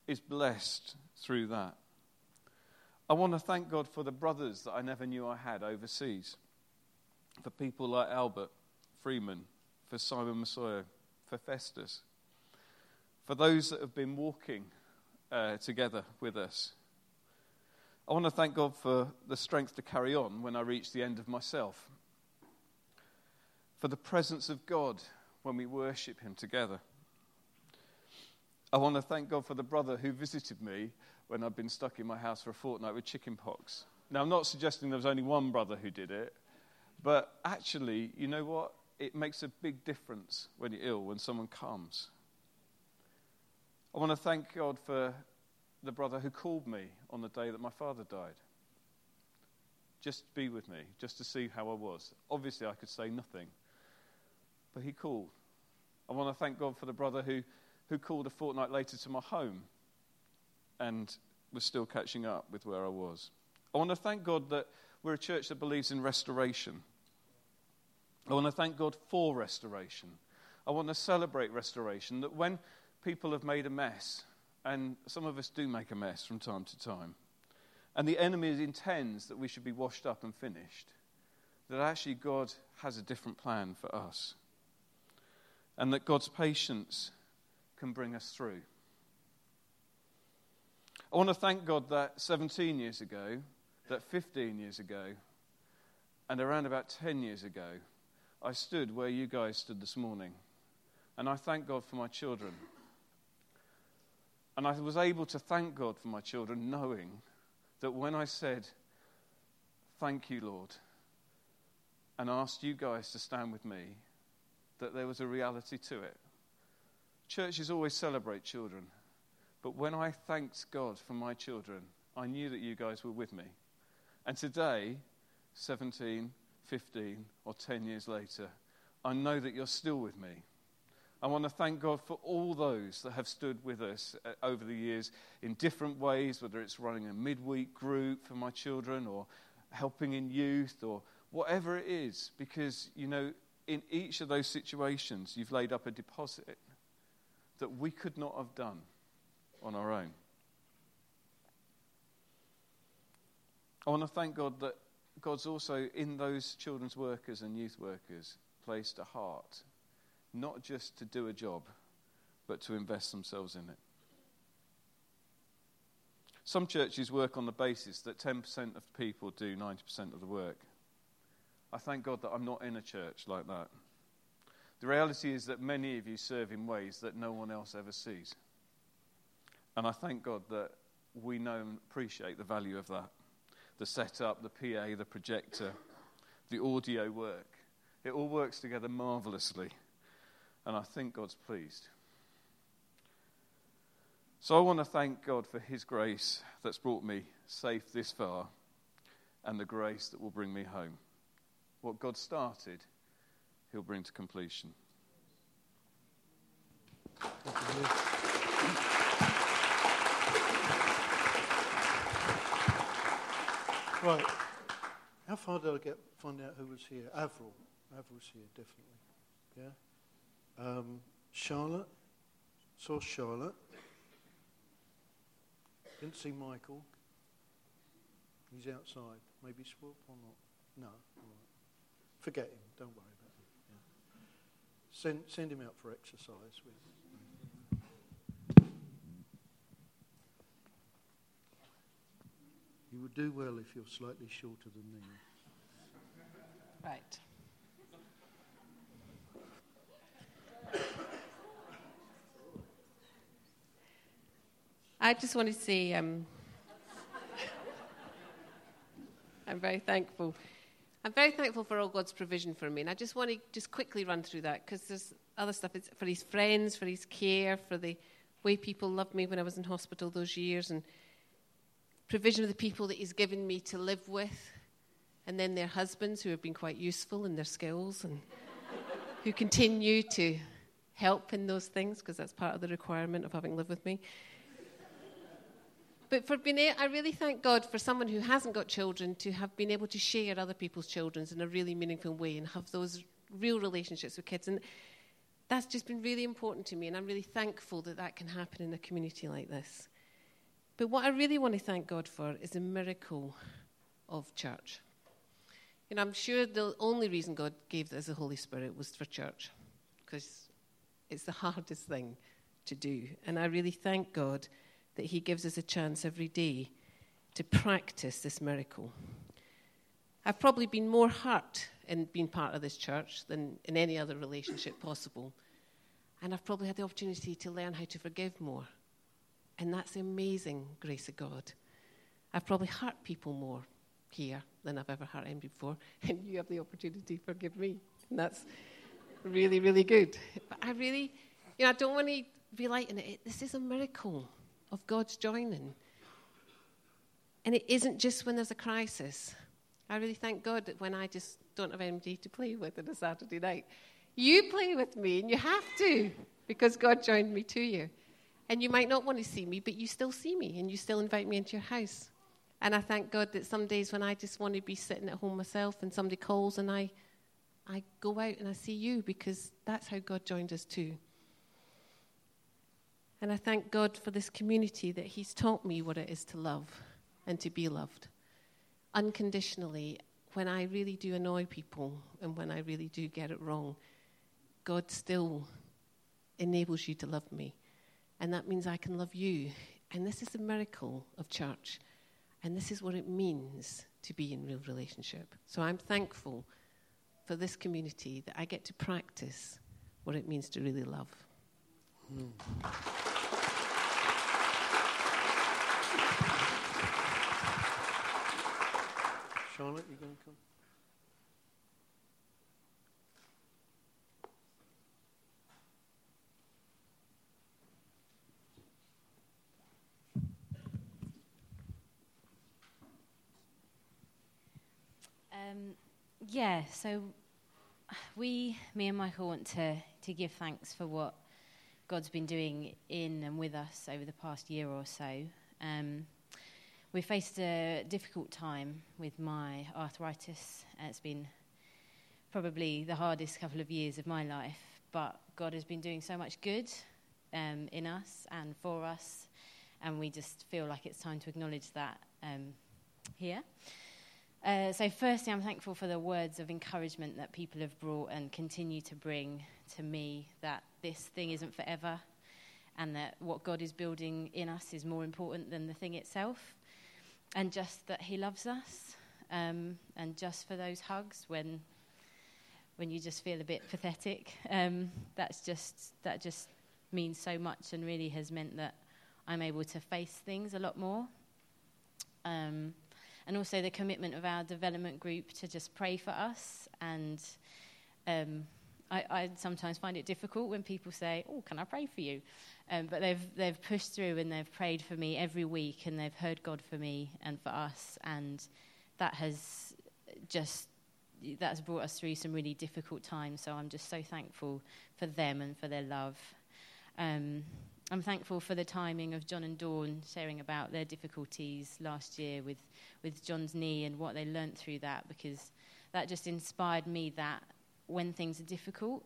is blessed through that. I want to thank God for the brothers that I never knew I had overseas. For people like Albert Freeman, for Simon Masoyo, for Festus. For those that have been walking uh, together with us I want to thank God for the strength to carry on when I reach the end of myself, for the presence of God when we worship Him together. I want to thank God for the brother who visited me when I'd been stuck in my house for a fortnight with chickenpox. Now, I'm not suggesting there was only one brother who did it, but actually, you know what? It makes a big difference when you're ill, when someone comes. I want to thank God for the brother who called me on the day that my father died. Just to be with me, just to see how I was. Obviously, I could say nothing, but he called. I want to thank God for the brother who, who called a fortnight later to my home and was still catching up with where I was. I want to thank God that we're a church that believes in restoration. I want to thank God for restoration. I want to celebrate restoration, that when people have made a mess, and some of us do make a mess from time to time. And the enemy intends that we should be washed up and finished. That actually God has a different plan for us. And that God's patience can bring us through. I want to thank God that 17 years ago, that 15 years ago, and around about 10 years ago, I stood where you guys stood this morning. And I thank God for my children. And I was able to thank God for my children, knowing that when I said, Thank you, Lord, and asked you guys to stand with me, that there was a reality to it. Churches always celebrate children, but when I thanked God for my children, I knew that you guys were with me. And today, 17, 15, or 10 years later, I know that you're still with me. I want to thank God for all those that have stood with us uh, over the years in different ways, whether it's running a midweek group for my children or helping in youth or whatever it is, because, you know, in each of those situations, you've laid up a deposit that we could not have done on our own. I want to thank God that God's also in those children's workers and youth workers placed a heart, not just to do a job, but to invest themselves in it. Some churches work on the basis that 10% of people do 90% of the work. I thank God that I'm not in a church like that. The reality is that many of you serve in ways that no one else ever sees. And I thank God that we know and appreciate the value of that the setup, the PA, the projector, the audio work. It all works together marvelously. And I think God's pleased. So I want to thank God for His grace that's brought me safe this far and the grace that will bring me home. What God started, He'll bring to completion. Right. How far did I get find out who was here? Avril. Avril's here, definitely. Yeah. Um, Charlotte. Saw Charlotte. Didn't see Michael. He's outside. Maybe Swoop or not? No. Right. Forget him. Don't worry. Send, send him out for exercise. You would do well if you're slightly shorter than me. Right. I just want to say um, I'm very thankful. I'm very thankful for all God's provision for me. And I just want to just quickly run through that because there's other stuff. It's for his friends, for his care, for the way people loved me when I was in hospital those years, and provision of the people that he's given me to live with, and then their husbands who have been quite useful in their skills and who continue to help in those things because that's part of the requirement of having lived with me. But for being, I really thank God for someone who hasn't got children to have been able to share other people's children in a really meaningful way and have those real relationships with kids. And that's just been really important to me, and I'm really thankful that that can happen in a community like this. But what I really want to thank God for is the miracle of church. And I'm sure the only reason God gave us the Holy Spirit was for church, because it's the hardest thing to do. And I really thank God that He gives us a chance every day to practice this miracle. I've probably been more hurt in being part of this church than in any other relationship possible. And I've probably had the opportunity to learn how to forgive more. And that's the amazing grace of God. I've probably hurt people more here than I've ever hurt anyone before. And you have the opportunity to forgive me. And that's really, really good. But I really, you know, I don't want to be light it. This is a miracle of God's joining. And it isn't just when there's a crisis. I really thank God that when I just don't have anybody to play with on a Saturday night, you play with me, and you have to, because God joined me to you. And you might not want to see me, but you still see me, and you still invite me into your house. And I thank God that some days when I just want to be sitting at home myself and somebody calls and I, I go out and I see you because that's how God joined us too. And I thank God for this community that He's taught me what it is to love and to be loved unconditionally when I really do annoy people and when I really do get it wrong. God still enables you to love me. And that means I can love you. And this is the miracle of church. And this is what it means to be in real relationship. So I'm thankful for this community that I get to practice what it means to really love. Charlotte, you going to come? Um, yeah, so we, me and Michael, want to, to give thanks for what God's been doing in and with us over the past year or so. Um, we faced a difficult time with my arthritis. It's been probably the hardest couple of years of my life, but God has been doing so much good um, in us and for us, and we just feel like it's time to acknowledge that um, here. Uh, so, firstly, I'm thankful for the words of encouragement that people have brought and continue to bring to me that this thing isn't forever and that what God is building in us is more important than the thing itself. And just that He loves us. Um, and just for those hugs when when you just feel a bit pathetic, um, that's just that just means so much and really has meant that I'm able to face things a lot more. Um, and also the commitment of our development group to just pray for us. And um, I, I, sometimes find it difficult when people say, "Oh, can I pray for you?" Um, but they've they've pushed through and they've prayed for me every week, and they've heard God for me and for us, and that has just that's brought us through some really difficult times. So I'm just so thankful for them and for their love. Um, I'm thankful for the timing of John and Dawn sharing about their difficulties last year with, with John's knee and what they learnt through that because that just inspired me that when things are difficult,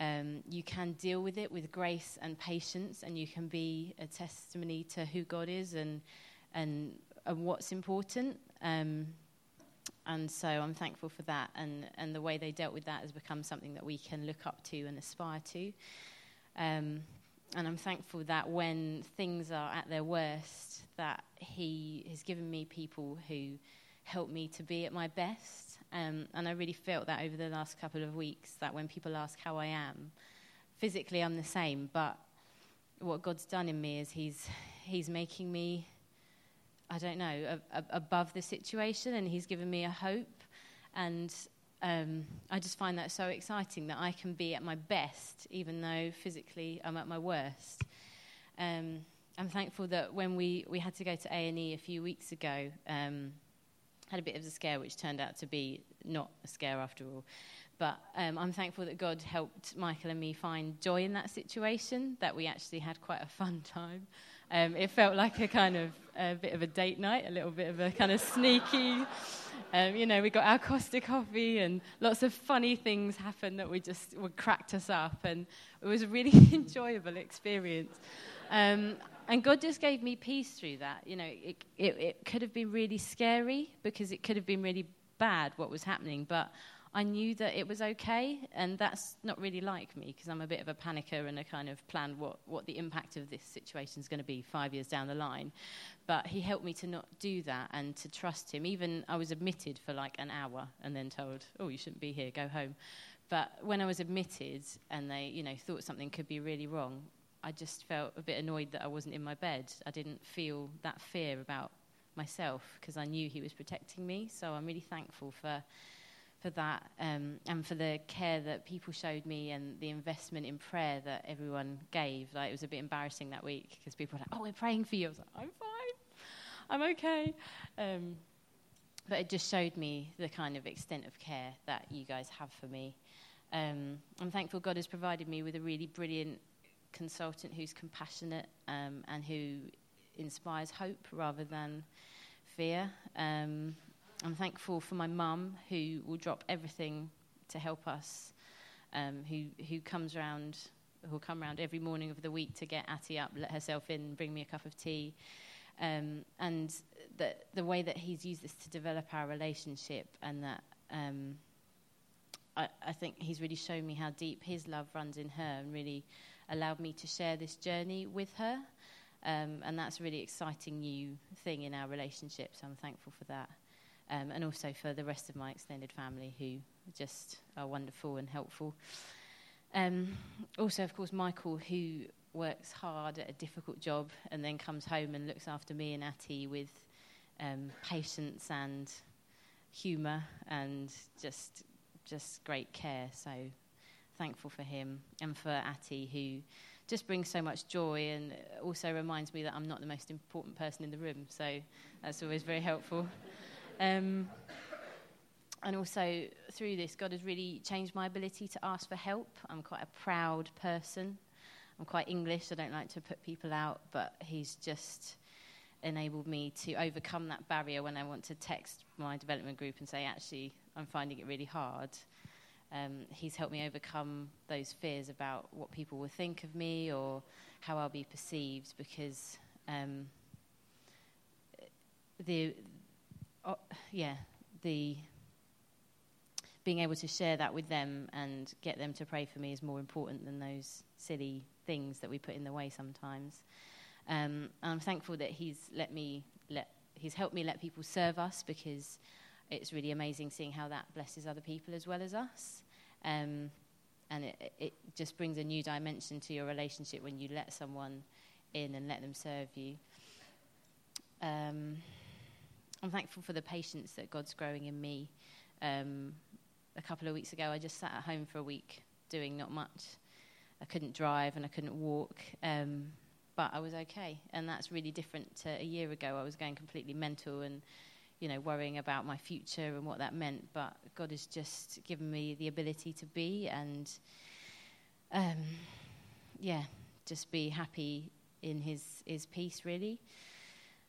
um, you can deal with it with grace and patience, and you can be a testimony to who God is and and, and what's important. Um, and so I'm thankful for that, and and the way they dealt with that has become something that we can look up to and aspire to. Um, and I'm thankful that when things are at their worst, that He has given me people who help me to be at my best. Um, and I really felt that over the last couple of weeks, that when people ask how I am, physically I'm the same, but what God's done in me is He's He's making me, I don't know, a, a, above the situation, and He's given me a hope. And um, I just find that so exciting that I can be at my best, even though physically I'm at my worst. Um, I'm thankful that when we, we had to go to A&E a few weeks ago, um, had a bit of a scare, which turned out to be not a scare after all. But um, I'm thankful that God helped Michael and me find joy in that situation, that we actually had quite a fun time. Um, it felt like a kind of a bit of a date night, a little bit of a kind of sneaky. Um, you know, we got our Costa coffee and lots of funny things happened that we just would cracked us up, and it was a really enjoyable experience. Um, and God just gave me peace through that. You know, it, it, it could have been really scary because it could have been really bad what was happening, but I knew that it was okay, and that's not really like me because I'm a bit of a panicker and a kind of plan what, what the impact of this situation is going to be five years down the line. But he helped me to not do that and to trust him. Even I was admitted for like an hour and then told, oh, you shouldn't be here, go home. But when I was admitted and they, you know, thought something could be really wrong, I just felt a bit annoyed that I wasn't in my bed. I didn't feel that fear about myself because I knew he was protecting me. So I'm really thankful for for that um, and for the care that people showed me and the investment in prayer that everyone gave. Like it was a bit embarrassing that week because people were like, "Oh, we're praying for you." I was like, "I'm fine, I'm okay." Um, but it just showed me the kind of extent of care that you guys have for me. Um, I'm thankful God has provided me with a really brilliant consultant who's compassionate um, and who inspires hope rather than fear. Um, I'm thankful for my mum who will drop everything to help us, um, who, who comes around, who'll come around every morning of the week to get Atty up, let herself in, bring me a cup of tea. Um, and the, the way that he's used this to develop our relationship and that um, I, I think he's really shown me how deep his love runs in her and really allowed me to share this journey with her. Um, and that's a really exciting new thing in our relationship, so I'm thankful for that um, and also for the rest of my extended family who just are wonderful and helpful. Um, also, of course, Michael, who works hard at a difficult job and then comes home and looks after me and Atty with um, patience and humour and just just great care. So thankful for him and for Atty, who just brings so much joy and also reminds me that I'm not the most important person in the room. So that's always very helpful. Um, and also through this, God has really changed my ability to ask for help. I'm quite a proud person. I'm quite English. I don't like to put people out, but He's just enabled me to overcome that barrier when I want to text my development group and say, actually, I'm finding it really hard. Um, he's helped me overcome those fears about what people will think of me or how I'll be perceived because um, the uh, yeah the being able to share that with them and get them to pray for me is more important than those silly things that we put in the way sometimes. Um, I'm thankful that he's let me let he's helped me let people serve us because it's really amazing seeing how that blesses other people as well as us. Um, and it, it just brings a new dimension to your relationship when you let someone in and let them serve you. Um, I'm thankful for the patience that God's growing in me. Um, a couple of weeks ago, I just sat at home for a week doing not much. I couldn't drive and I couldn't walk, um, but I was okay. And that's really different to a year ago. I was going completely mental and you know, worrying about my future and what that meant. But God has just given me the ability to be and, um, yeah, just be happy in His His peace, really.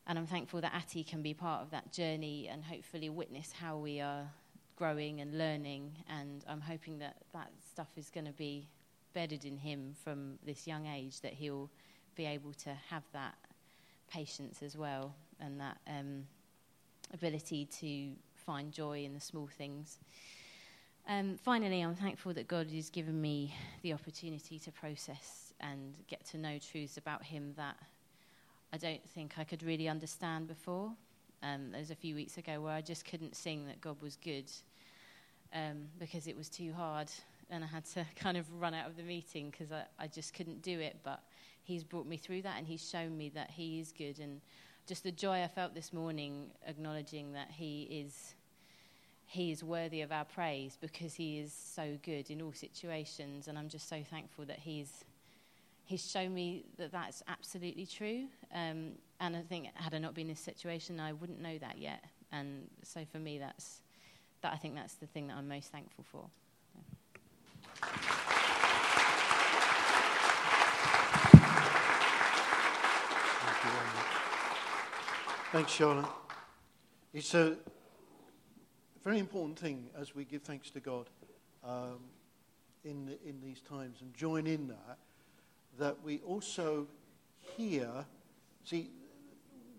And I'm thankful that Atty can be part of that journey and hopefully witness how we are growing and learning. And I'm hoping that that stuff is going to be bedded in him from this young age, that he'll be able to have that patience as well and that um, ability to find joy in the small things. Um, finally, I'm thankful that God has given me the opportunity to process and get to know truths about Him that I don't think I could really understand before. Um, there was a few weeks ago where I just couldn't sing that God was good um, because it was too hard and I had to kind of run out of the meeting because I, I just couldn't do it. But He's brought me through that and He's shown me that He is good and just the joy I felt this morning, acknowledging that He is He is worthy of our praise because He is so good in all situations, and I'm just so thankful that He's He's shown me that that's absolutely true. Um, and I think had I not been in this situation, I wouldn't know that yet. And so for me, that's that. I think that's the thing that I'm most thankful for. Thanks, Charlotte. It's a very important thing as we give thanks to God um, in, in these times and join in that, that we also hear. See,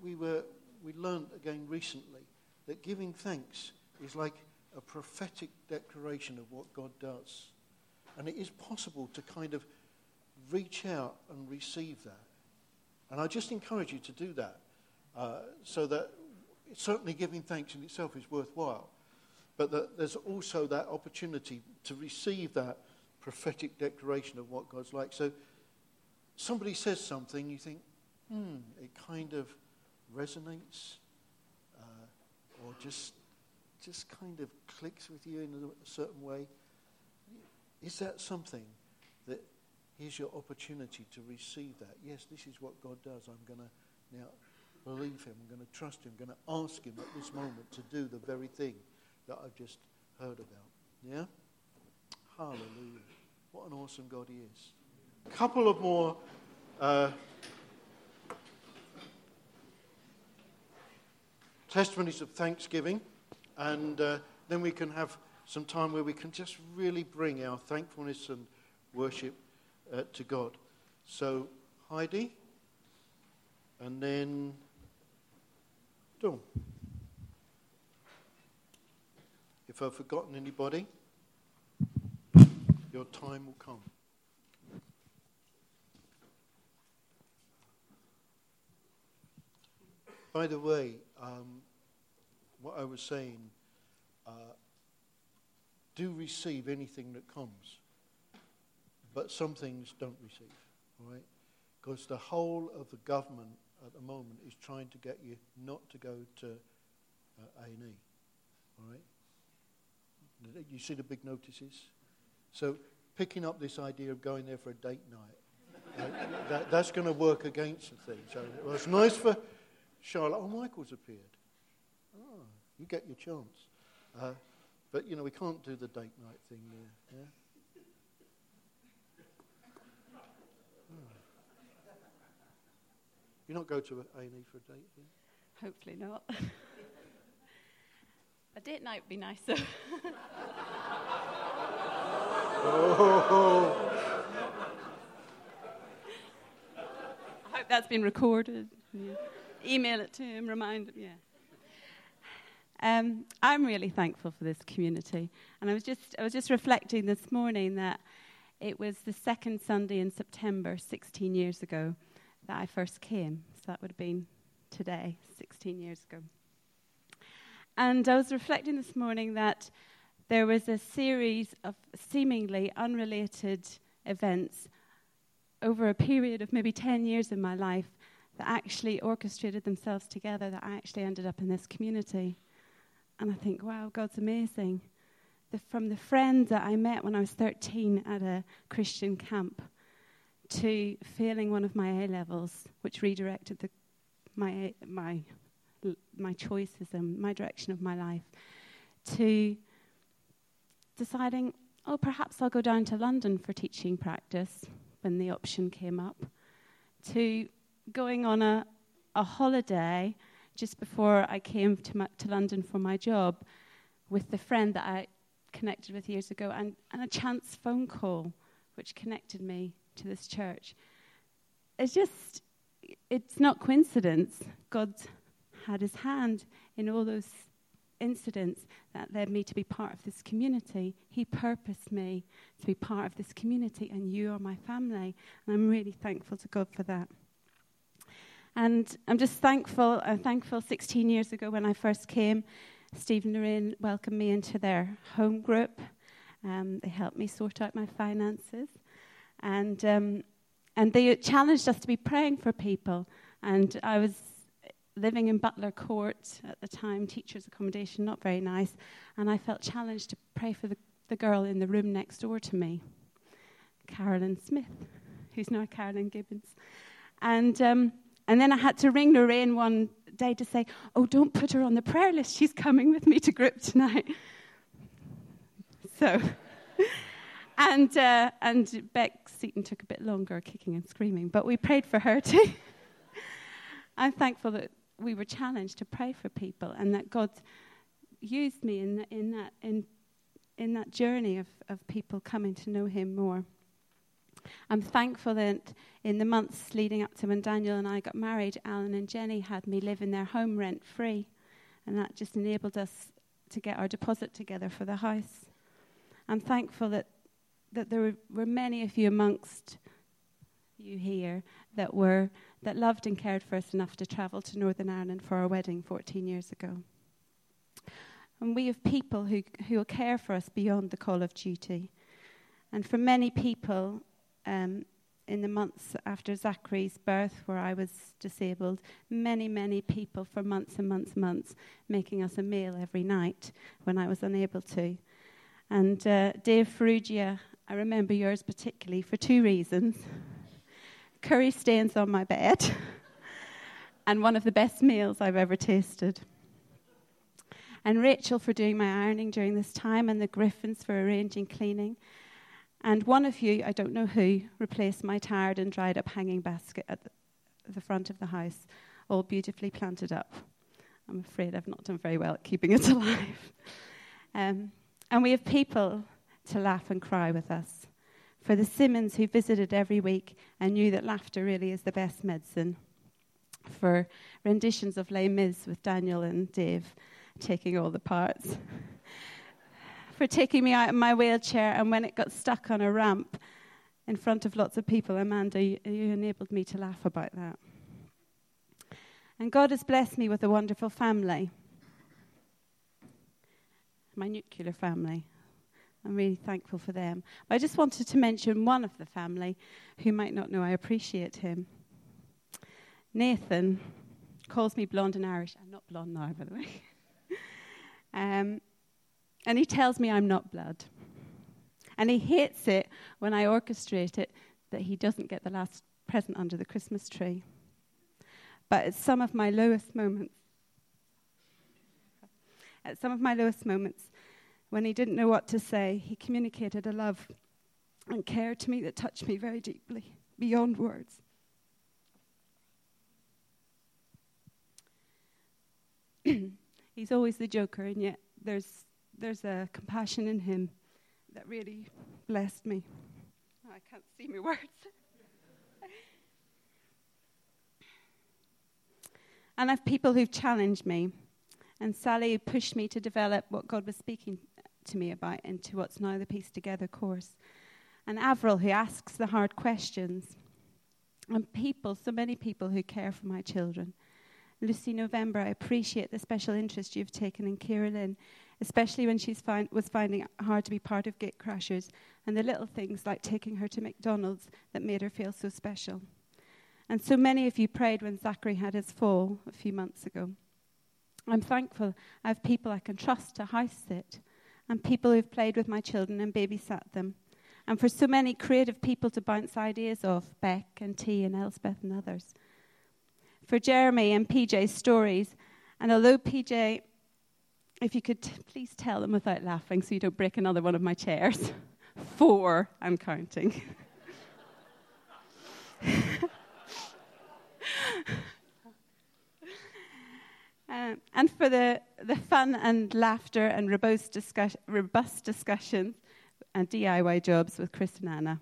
we, were, we learned again recently that giving thanks is like a prophetic declaration of what God does. And it is possible to kind of reach out and receive that. And I just encourage you to do that. Uh, so that certainly giving thanks in itself is worthwhile, but that there's also that opportunity to receive that prophetic declaration of what God's like. So somebody says something, you think, hmm, it kind of resonates, uh, or just just kind of clicks with you in a certain way. Is that something that here's your opportunity to receive that? Yes, this is what God does. I'm going to now believe him, I'm going to trust him, I'm going to ask him at this moment to do the very thing that I've just heard about. Yeah? Hallelujah. What an awesome God he is. Couple of more uh, testimonies of thanksgiving, and uh, then we can have some time where we can just really bring our thankfulness and worship uh, to God. So, Heidi, and then Dawn. If I've forgotten anybody, your time will come. By the way, um, what I was saying, uh, do receive anything that comes, but some things don't receive, all right? Because the whole of the government at the moment is trying to get you not to go to uh, A&E. All right? You see the big notices? So picking up this idea of going there for a date night, uh, that, that's going to work against the thing. So well, it's nice for Charlotte. Oh, Michael's appeared. Oh, you get your chance. Uh, But, you know, we can't do the date night thing there. Yeah? You not go to A&E for a date? Yeah? Hopefully not. a date night would be nicer. oh. I hope that's been recorded. Yeah. Email it to him, remind him, yeah. Um, I'm really thankful for this community. And I was, just, I was just reflecting this morning that it was the second Sunday in September, 16 years ago, that I first came. So that would have been today, 16 years ago. And I was reflecting this morning that there was a series of seemingly unrelated events over a period of maybe 10 years in my life that actually orchestrated themselves together that I actually ended up in this community. And I think, wow, God's amazing. The, from the friend that I met when I was 13 at a Christian camp to failing one of my A levels, which redirected the, my, my, my choices and my direction of my life, to deciding, oh, perhaps I'll go down to London for teaching practice when the option came up, to going on a, a holiday just before I came to, my, to London for my job with the friend that I connected with years ago, and, and a chance phone call which connected me to this church. It's just, it's not coincidence. God had his hand in all those incidents that led me to be part of this community. He purposed me to be part of this community, and you are my family. And I'm really thankful to God for that. And I'm just thankful. I'm thankful 16 years ago when I first came, Steve and Lorraine welcomed me into their home group. Um, they helped me sort out my finances. And, um, and they challenged us to be praying for people. And I was living in Butler Court at the time, teacher's accommodation, not very nice. And I felt challenged to pray for the, the girl in the room next door to me, Carolyn Smith, who's now Carolyn Gibbons. And um, and then I had to ring Lorraine one day to say, Oh, don't put her on the prayer list. She's coming with me to group tonight. So, and, uh, and Beck Seaton took a bit longer, kicking and screaming, but we prayed for her too. I'm thankful that we were challenged to pray for people and that God used me in, in, that, in, in that journey of, of people coming to know Him more. I'm thankful that in the months leading up to when Daniel and I got married, Alan and Jenny had me live in their home rent free. And that just enabled us to get our deposit together for the house. I'm thankful that, that there were, many of you amongst you here that were that loved and cared for us enough to travel to Northern Ireland for our wedding 14 years ago. And we have people who, who will care for us beyond the call of duty. And for many people, um, in the months after Zachary's birth, where I was disabled, many, many people for months and months and months making us a meal every night when I was unable to. And uh, Dave Farrugia, I remember yours particularly for two reasons curry stains on my bed, and one of the best meals I've ever tasted. And Rachel for doing my ironing during this time, and the Griffins for arranging cleaning. And one of you, I don't know who, replaced my tired and dried up hanging basket at the front of the house, all beautifully planted up. I'm afraid I've not done very well at keeping it alive. um, and we have people to laugh and cry with us. For the Simmons who visited every week and knew that laughter really is the best medicine. For renditions of Les Mis with Daniel and Dave taking all the parts for taking me out of my wheelchair and when it got stuck on a ramp in front of lots of people. Amanda, you, you enabled me to laugh about that. And God has blessed me with a wonderful family. My nuclear family. I'm really thankful for them. I just wanted to mention one of the family who might not know I appreciate him. Nathan calls me blonde and Irish. I'm not blonde now, by the way. um, and he tells me I'm not blood. And he hates it when I orchestrate it that he doesn't get the last present under the Christmas tree. But at some of my lowest moments, at some of my lowest moments, When he didn't know what to say, he communicated a love and care to me that touched me very deeply, beyond words. He's always the joker, and yet there's, there's a compassion in him that really blessed me. Oh, I can't see my words. and I've people who've challenged me, and Sally who pushed me to develop what God was speaking to me about into what's now the Piece Together course, and Avril who asks the hard questions, and people, so many people who care for my children. Lucy November, I appreciate the special interest you've taken in Kira Lynn, especially when she find, was finding it hard to be part of Gate Crashers, and the little things like taking her to McDonald's that made her feel so special. And so many of you prayed when Zachary had his fall a few months ago. I'm thankful I have people I can trust to house sit, and people who've played with my children and babysat them, and for so many creative people to bounce ideas off Beck and T and Elspeth and others for Jeremy and PJ's stories. And although PJ, if you could t- please tell them without laughing so you don't break another one of my chairs. Four, I'm counting. um, and for the, the fun and laughter and robust, discuss- robust discussions and DIY jobs with Chris and Anna.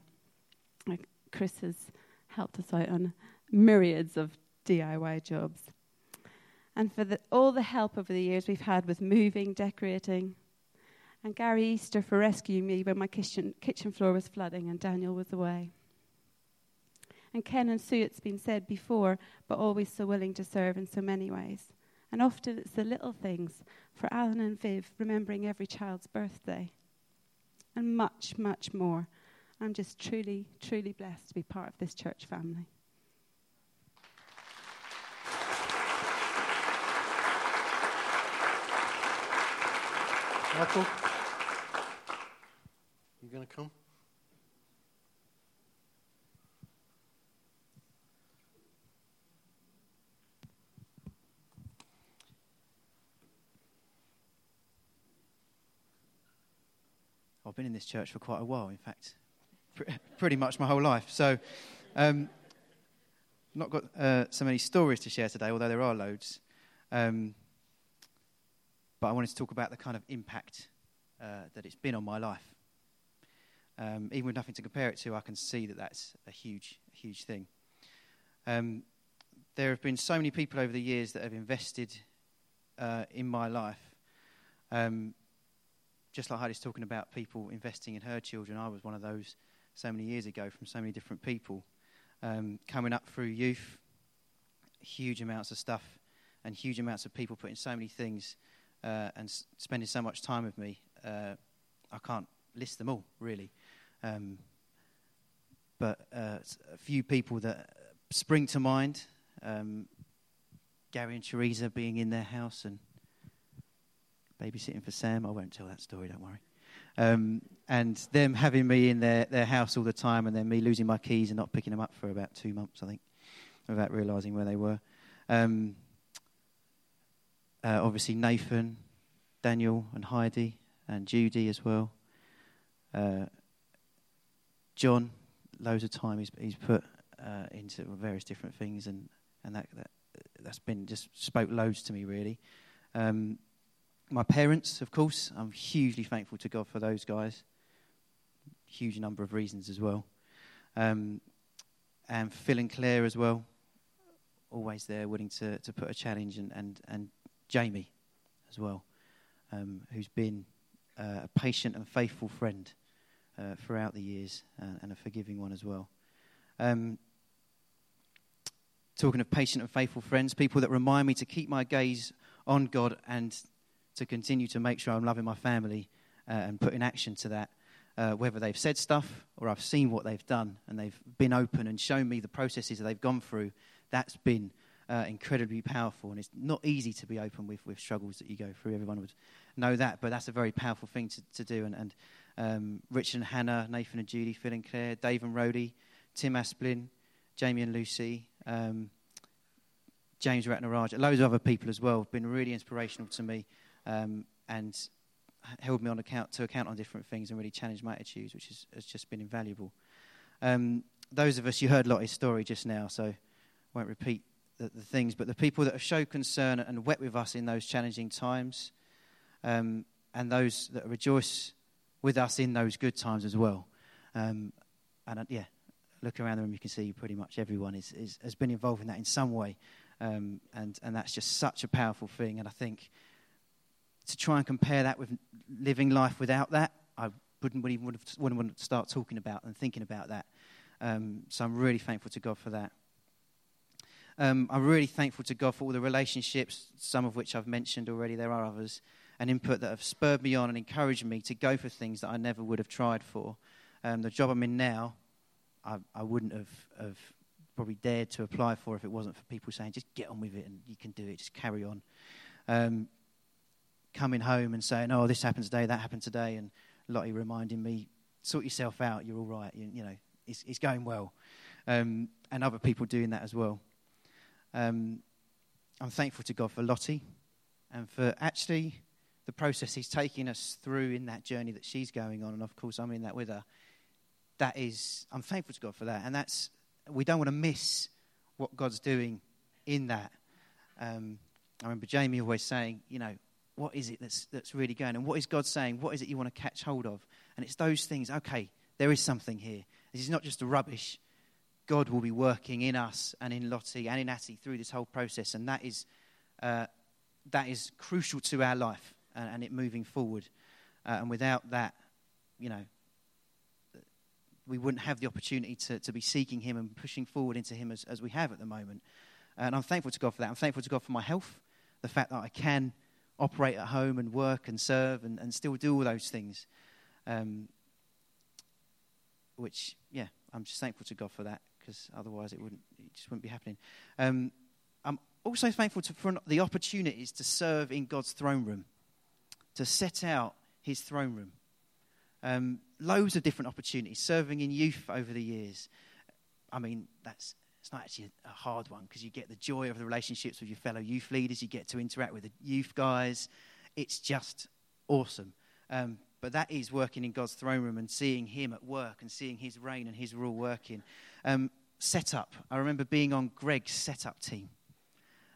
Chris has helped us out on myriads of DIY jobs. And for the, all the help over the years we've had with moving, decorating, and Gary Easter for rescuing me when my kitchen, kitchen floor was flooding and Daniel was away. And Ken and Sue, it's been said before, but always so willing to serve in so many ways. And often it's the little things, for Alan and Viv, remembering every child's birthday. And much, much more. I'm just truly, truly blessed to be part of this church family. Michael, you going to come? I've been in this church for quite a while, in fact, pretty much my whole life. So, um, not got uh, so many stories to share today, although there are loads. Um, but I wanted to talk about the kind of impact uh, that it's been on my life. Um, even with nothing to compare it to, I can see that that's a huge, huge thing. Um, there have been so many people over the years that have invested uh, in my life. Um, just like Heidi's talking about people investing in her children, I was one of those so many years ago from so many different people. Um, coming up through youth, huge amounts of stuff and huge amounts of people putting so many things uh, and s- spending so much time with me, uh, I can't list them all, really. Um, but uh, a few people that spring to mind um, Gary and Teresa being in their house and babysitting for Sam. I won't tell that story, don't worry. Um, and them having me in their, their house all the time, and then me losing my keys and not picking them up for about two months, I think, without realizing where they were. Um, uh, obviously, Nathan, Daniel, and Heidi, and Judy as well. Uh, John, loads of time he's, he's put uh, into various different things, and, and that, that, that's been just spoke loads to me, really. Um, my parents, of course, I'm hugely thankful to God for those guys. Huge number of reasons as well. Um, and Phil and Claire as well, always there, willing to, to put a challenge, and, and, and Jamie as well, um, who's been uh, a patient and faithful friend uh, throughout the years uh, and a forgiving one as well. Um, talking of patient and faithful friends, people that remind me to keep my gaze on God and to continue to make sure I'm loving my family uh, and putting action to that. Uh, whether they've said stuff or I've seen what they've done and they've been open and shown me the processes that they've gone through, that's been uh, incredibly powerful. And it's not easy to be open with, with struggles that you go through. Everyone would know that, but that's a very powerful thing to, to do. And, and um, Richard and Hannah, Nathan and Judy, Phil and Claire, Dave and Rhodey, Tim Asplin, Jamie and Lucy, um, James Ratnaraj, loads of other people as well have been really inspirational to me. Um, and held me on account to account on different things and really challenged my attitudes, which is, has just been invaluable. Um, those of us, you heard Lottie's story just now, so I won't repeat the, the, things, but the people that have showed concern and wept with us in those challenging times, um, and those that rejoice with us in those good times as well. Um, and uh, yeah, look around the room, you can see pretty much everyone is, is has been involved in that in some way. Um, and, and that's just such a powerful thing. And I think to try and compare that with living life without that, I wouldn't, even would have, wouldn't want to start talking about and thinking about that. Um, so I'm really thankful to God for that. Um, I'm really thankful to God for all the relationships, some of which I've mentioned already. There are others, and input that have spurred me on and encouraged me to go for things that I never would have tried for. Um, the job I'm in now, I, I wouldn't have, have probably dared to apply for if it wasn't for people saying, just get on with it and you can do it, just carry on. Um, coming home and saying, oh, this happened today, that happened today, and Lottie reminding me, sort yourself out, you're all right, you, you know, it's, it's going well. Um, and other people doing that as well. Um, I'm thankful to God for Lottie and for actually the process He's taking us through in that journey that she's going on. And of course, I'm in that with her. That is, I'm thankful to God for that. And that's, we don't want to miss what God's doing in that. Um, I remember Jamie always saying, you know, what is it that's, that's really going? And what is God saying? What is it you want to catch hold of? And it's those things. Okay, there is something here. This is not just rubbish. God will be working in us and in Lottie and in Attie through this whole process, and that is uh, that is crucial to our life and, and it moving forward. Uh, and without that, you know, we wouldn't have the opportunity to, to be seeking Him and pushing forward into Him as, as we have at the moment. And I'm thankful to God for that. I'm thankful to God for my health, the fact that I can operate at home and work and serve and, and still do all those things. Um, which, yeah, I'm just thankful to God for that because otherwise it wouldn't, it just wouldn't be happening. Um, I'm also thankful to, for the opportunities to serve in God's throne room, to set out His throne room. Um, loads of different opportunities, serving in youth over the years. I mean, that's it's not actually a hard one because you get the joy of the relationships with your fellow youth leaders. You get to interact with the youth guys. It's just awesome. Um, but that is working in God's throne room and seeing Him at work and seeing His reign and His rule working. Um, setup. I remember being on Greg's setup team.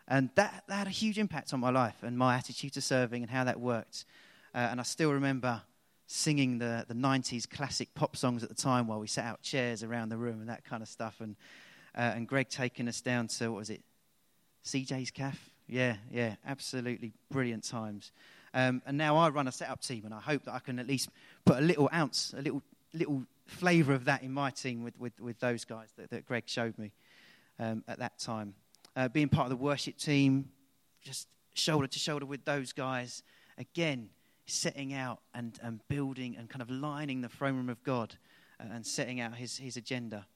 And that, that had a huge impact on my life and my attitude to serving and how that worked. Uh, and I still remember singing the, the 90s classic pop songs at the time while we set out chairs around the room and that kind of stuff. And uh, and Greg taking us down to, what was it, CJ's Calf? Yeah, yeah, absolutely brilliant times. Um, and now I run a setup team, and I hope that I can at least put a little ounce, a little little flavour of that in my team with, with, with those guys that, that Greg showed me um, at that time. Uh, being part of the worship team, just shoulder to shoulder with those guys, again, setting out and, and building and kind of lining the throne room of God uh, and setting out his, his agenda.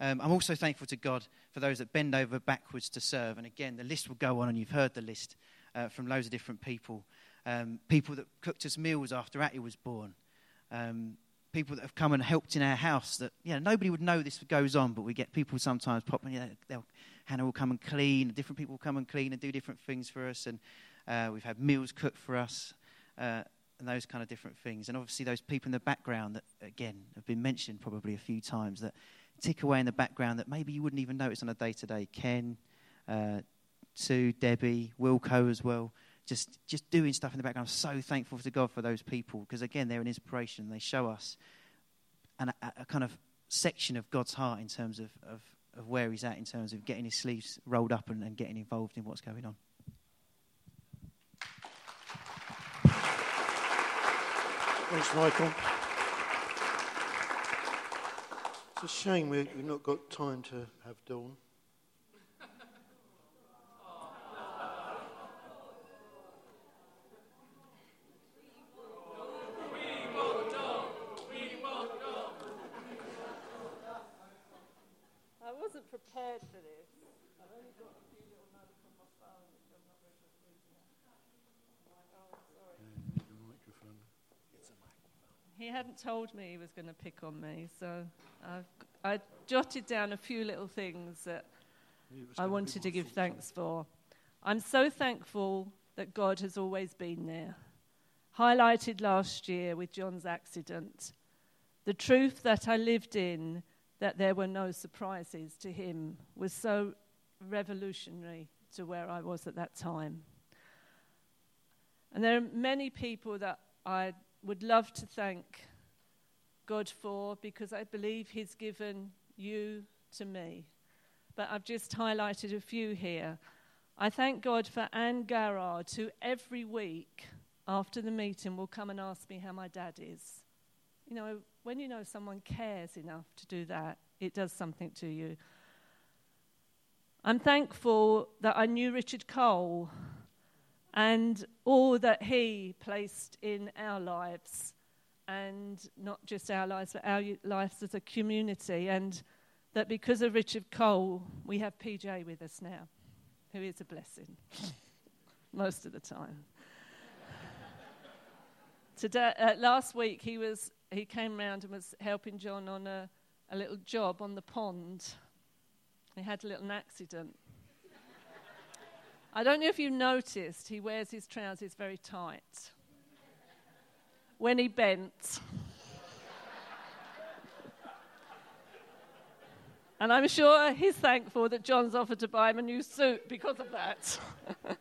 Um, I'm also thankful to God for those that bend over backwards to serve. And again, the list will go on, and you've heard the list uh, from loads of different people. Um, people that cooked us meals after Attie was born. Um, people that have come and helped in our house that, you know, nobody would know this goes on, but we get people sometimes popping, you know, they'll, Hannah will come and clean, different people will come and clean and do different things for us. And uh, we've had meals cooked for us. Uh, and those kind of different things. And obviously, those people in the background that, again, have been mentioned probably a few times that tick away in the background that maybe you wouldn't even notice on a day to day. Ken, uh, Sue, Debbie, Wilco as well. Just, just doing stuff in the background. I'm so thankful to God for those people because, again, they're an inspiration. They show us an, a, a, kind of section of God's heart in terms of, of, of, where He's at, in terms of getting His sleeves rolled up and, and getting involved in what's going on. Thanks, Michael. It's a shame we, have not got time to have Dawn. I wasn't prepared for this. He hadn't told me he was going to pick on me, so I've, I jotted down a few little things that I wanted to give thanks for. I'm so thankful that God has always been there. highlighted last year with John's accident. The truth that I lived in, that there were no surprises to him, was so revolutionary to where I was at that time. And there are many people that I would love to thank God for because I believe He's given you to me. But I've just highlighted a few here. I thank God for Anne Garrard, who every week after the meeting will come and ask me how my dad is. You know, when you know someone cares enough to do that, it does something to you. I'm thankful that I knew Richard Cole and all that he placed in our lives, and not just our lives, but our lives as a community. And that because of Richard Cole, we have PJ with us now, who is a blessing most of the time. Today, uh, last week, he, was, he came round and was helping John on a, a little job on the pond. He had a little accident. I don't know if you noticed, he wears his trousers very tight. When he bent. and I'm sure he's thankful that John's offered to buy him a new suit because of that.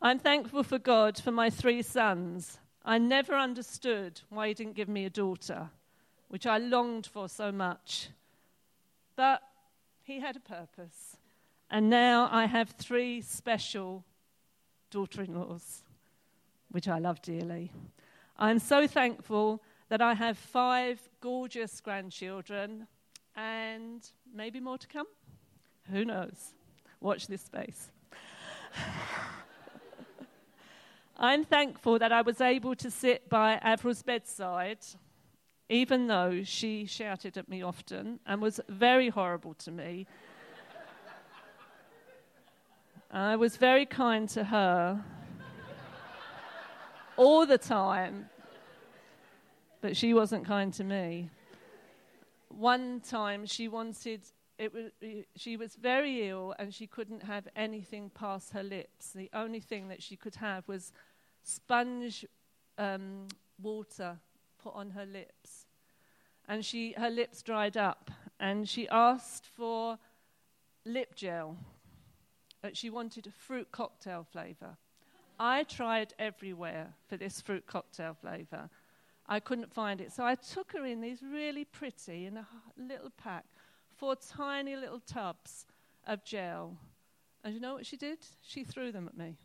I'm thankful for God for my three sons. I never understood why he didn't give me a daughter, which I longed for so much. But he had a purpose. And now I have three special daughter in laws, which I love dearly. I'm so thankful that I have five gorgeous grandchildren and maybe more to come. Who knows? Watch this space. I'm thankful that I was able to sit by Avril's bedside, even though she shouted at me often and was very horrible to me I was very kind to her all the time, but she wasn't kind to me. One time she wanted, it was, she was very ill and she couldn't have anything past her lips. The only thing that she could have was sponge um, water put on her lips. And she, her lips dried up and she asked for lip gel she wanted a fruit cocktail flavour. I tried everywhere for this fruit cocktail flavour. I couldn't find it. So I took her in these really pretty, in a little pack, four tiny little tubs of gel. And you know what she did? She threw them at me.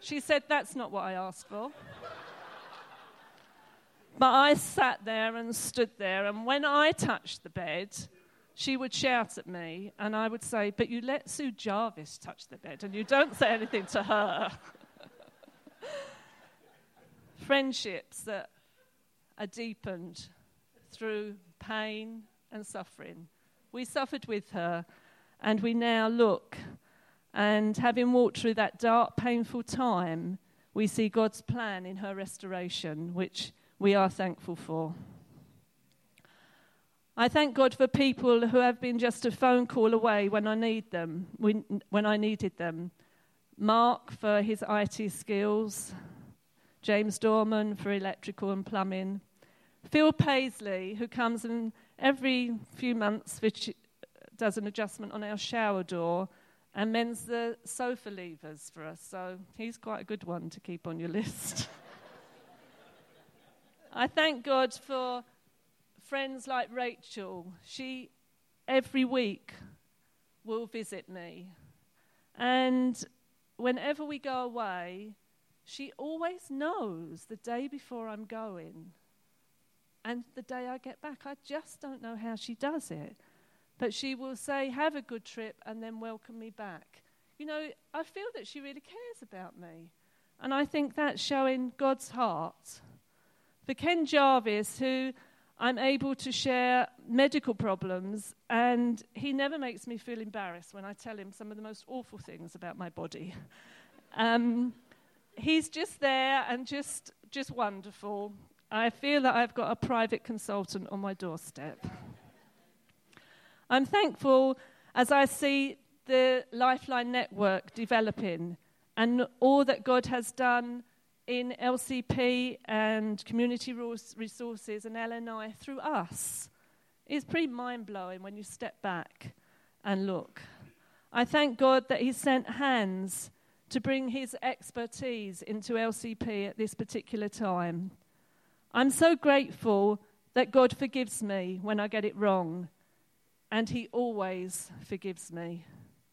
she said, That's not what I asked for. but I sat there and stood there, and when I touched the bed, she would shout at me, and I would say, But you let Sue Jarvis touch the bed, and you don't say anything to her. Friendships that are deepened through pain and suffering. We suffered with her, and we now look, and having walked through that dark, painful time, we see God's plan in her restoration, which we are thankful for. I thank God for people who have been just a phone call away when I need them, when, I needed them. Mark for his IT skills, James Dorman for electrical and plumbing, Phil Paisley, who comes in every few months, which does an adjustment on our shower door and mends the sofa levers for us. So he's quite a good one to keep on your list. I thank God for friends like Rachel, she every week will visit me. And whenever we go away, she always knows the day before I'm going and the day I get back. I just don't know how she does it. But she will say, Have a good trip, and then welcome me back. You know, I feel that she really cares about me. And I think that's showing God's heart. For Ken Jarvis, who I'm able to share medical problems, and he never makes me feel embarrassed when I tell him some of the most awful things about my body. Um, he's just there and just, just wonderful. I feel that I've got a private consultant on my doorstep. I'm thankful as I see the Lifeline network developing and all that God has done in LCP and community resources and LNI through us. is pretty mind blowing when you step back and look. I thank God that He sent hands to bring His expertise into LCP at this particular time. I'm so grateful that God forgives me when I get it wrong, and He always forgives me.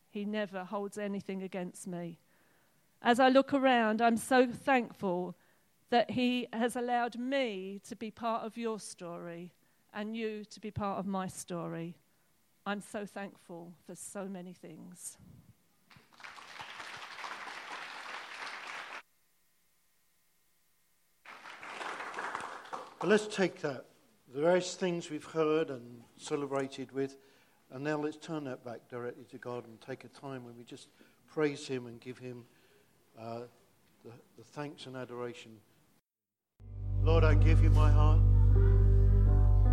He never holds anything against me. As I look around, I'm so thankful that He has allowed me to be part of your story and you to be part of my story. I'm so thankful for so many things. But let's take that, the various things we've heard and celebrated with, and now let's turn that back directly to God and take a time when we just praise Him and give Him uh, the, the thanks and adoration. Lord, I give you my heart.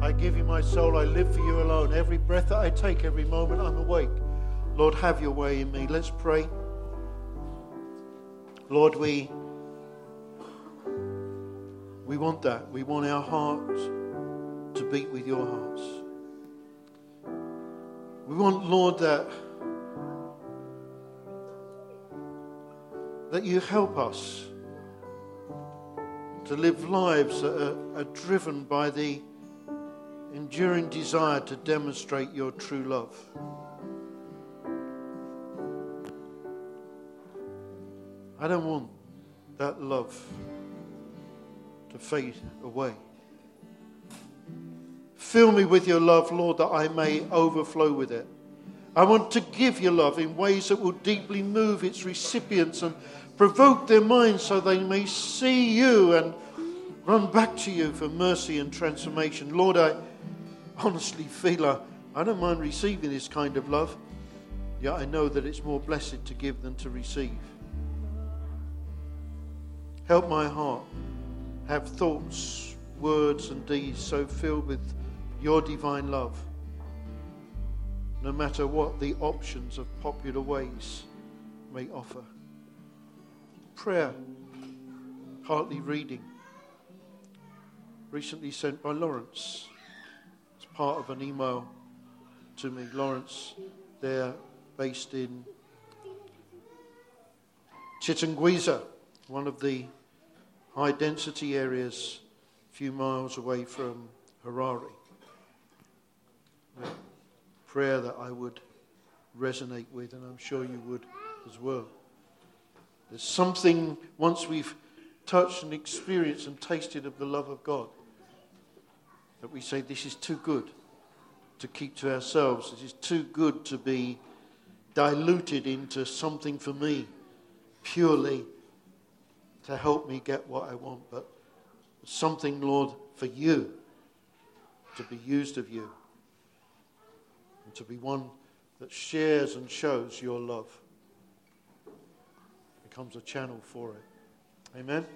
I give you my soul. I live for you alone. Every breath that I take, every moment I'm awake. Lord, have your way in me. Let's pray. Lord, we we want that. We want our hearts to beat with your hearts. We want, Lord, that, that you help us to live lives that are, are driven by the enduring desire to demonstrate your true love. I don't want that love to fade away. Fill me with your love, Lord, that I may overflow with it. I want to give your love in ways that will deeply move its recipients and provoke their minds so they may see you and run back to you for mercy and transformation. Lord, I honestly feel I, I don't mind receiving this kind of love, yet I know that it's more blessed to give than to receive. Help my heart have thoughts, words, and deeds so filled with your divine love, no matter what the options of popular ways may offer. Prayer, heartly reading, recently sent by Lawrence. It's part of an email to me. Lawrence, they're based in Chitungwiza, one of the high density areas a few miles away from Harare. Prayer that I would resonate with, and I'm sure you would as well. There's something, once we've touched and experienced and tasted of the love of God, that we say, This is too good to keep to ourselves. This is too good to be diluted into something for me purely to help me get what I want, but something, Lord, for you, to be used of you, to be one that shares and shows your love, becomes a channel for it. Amen.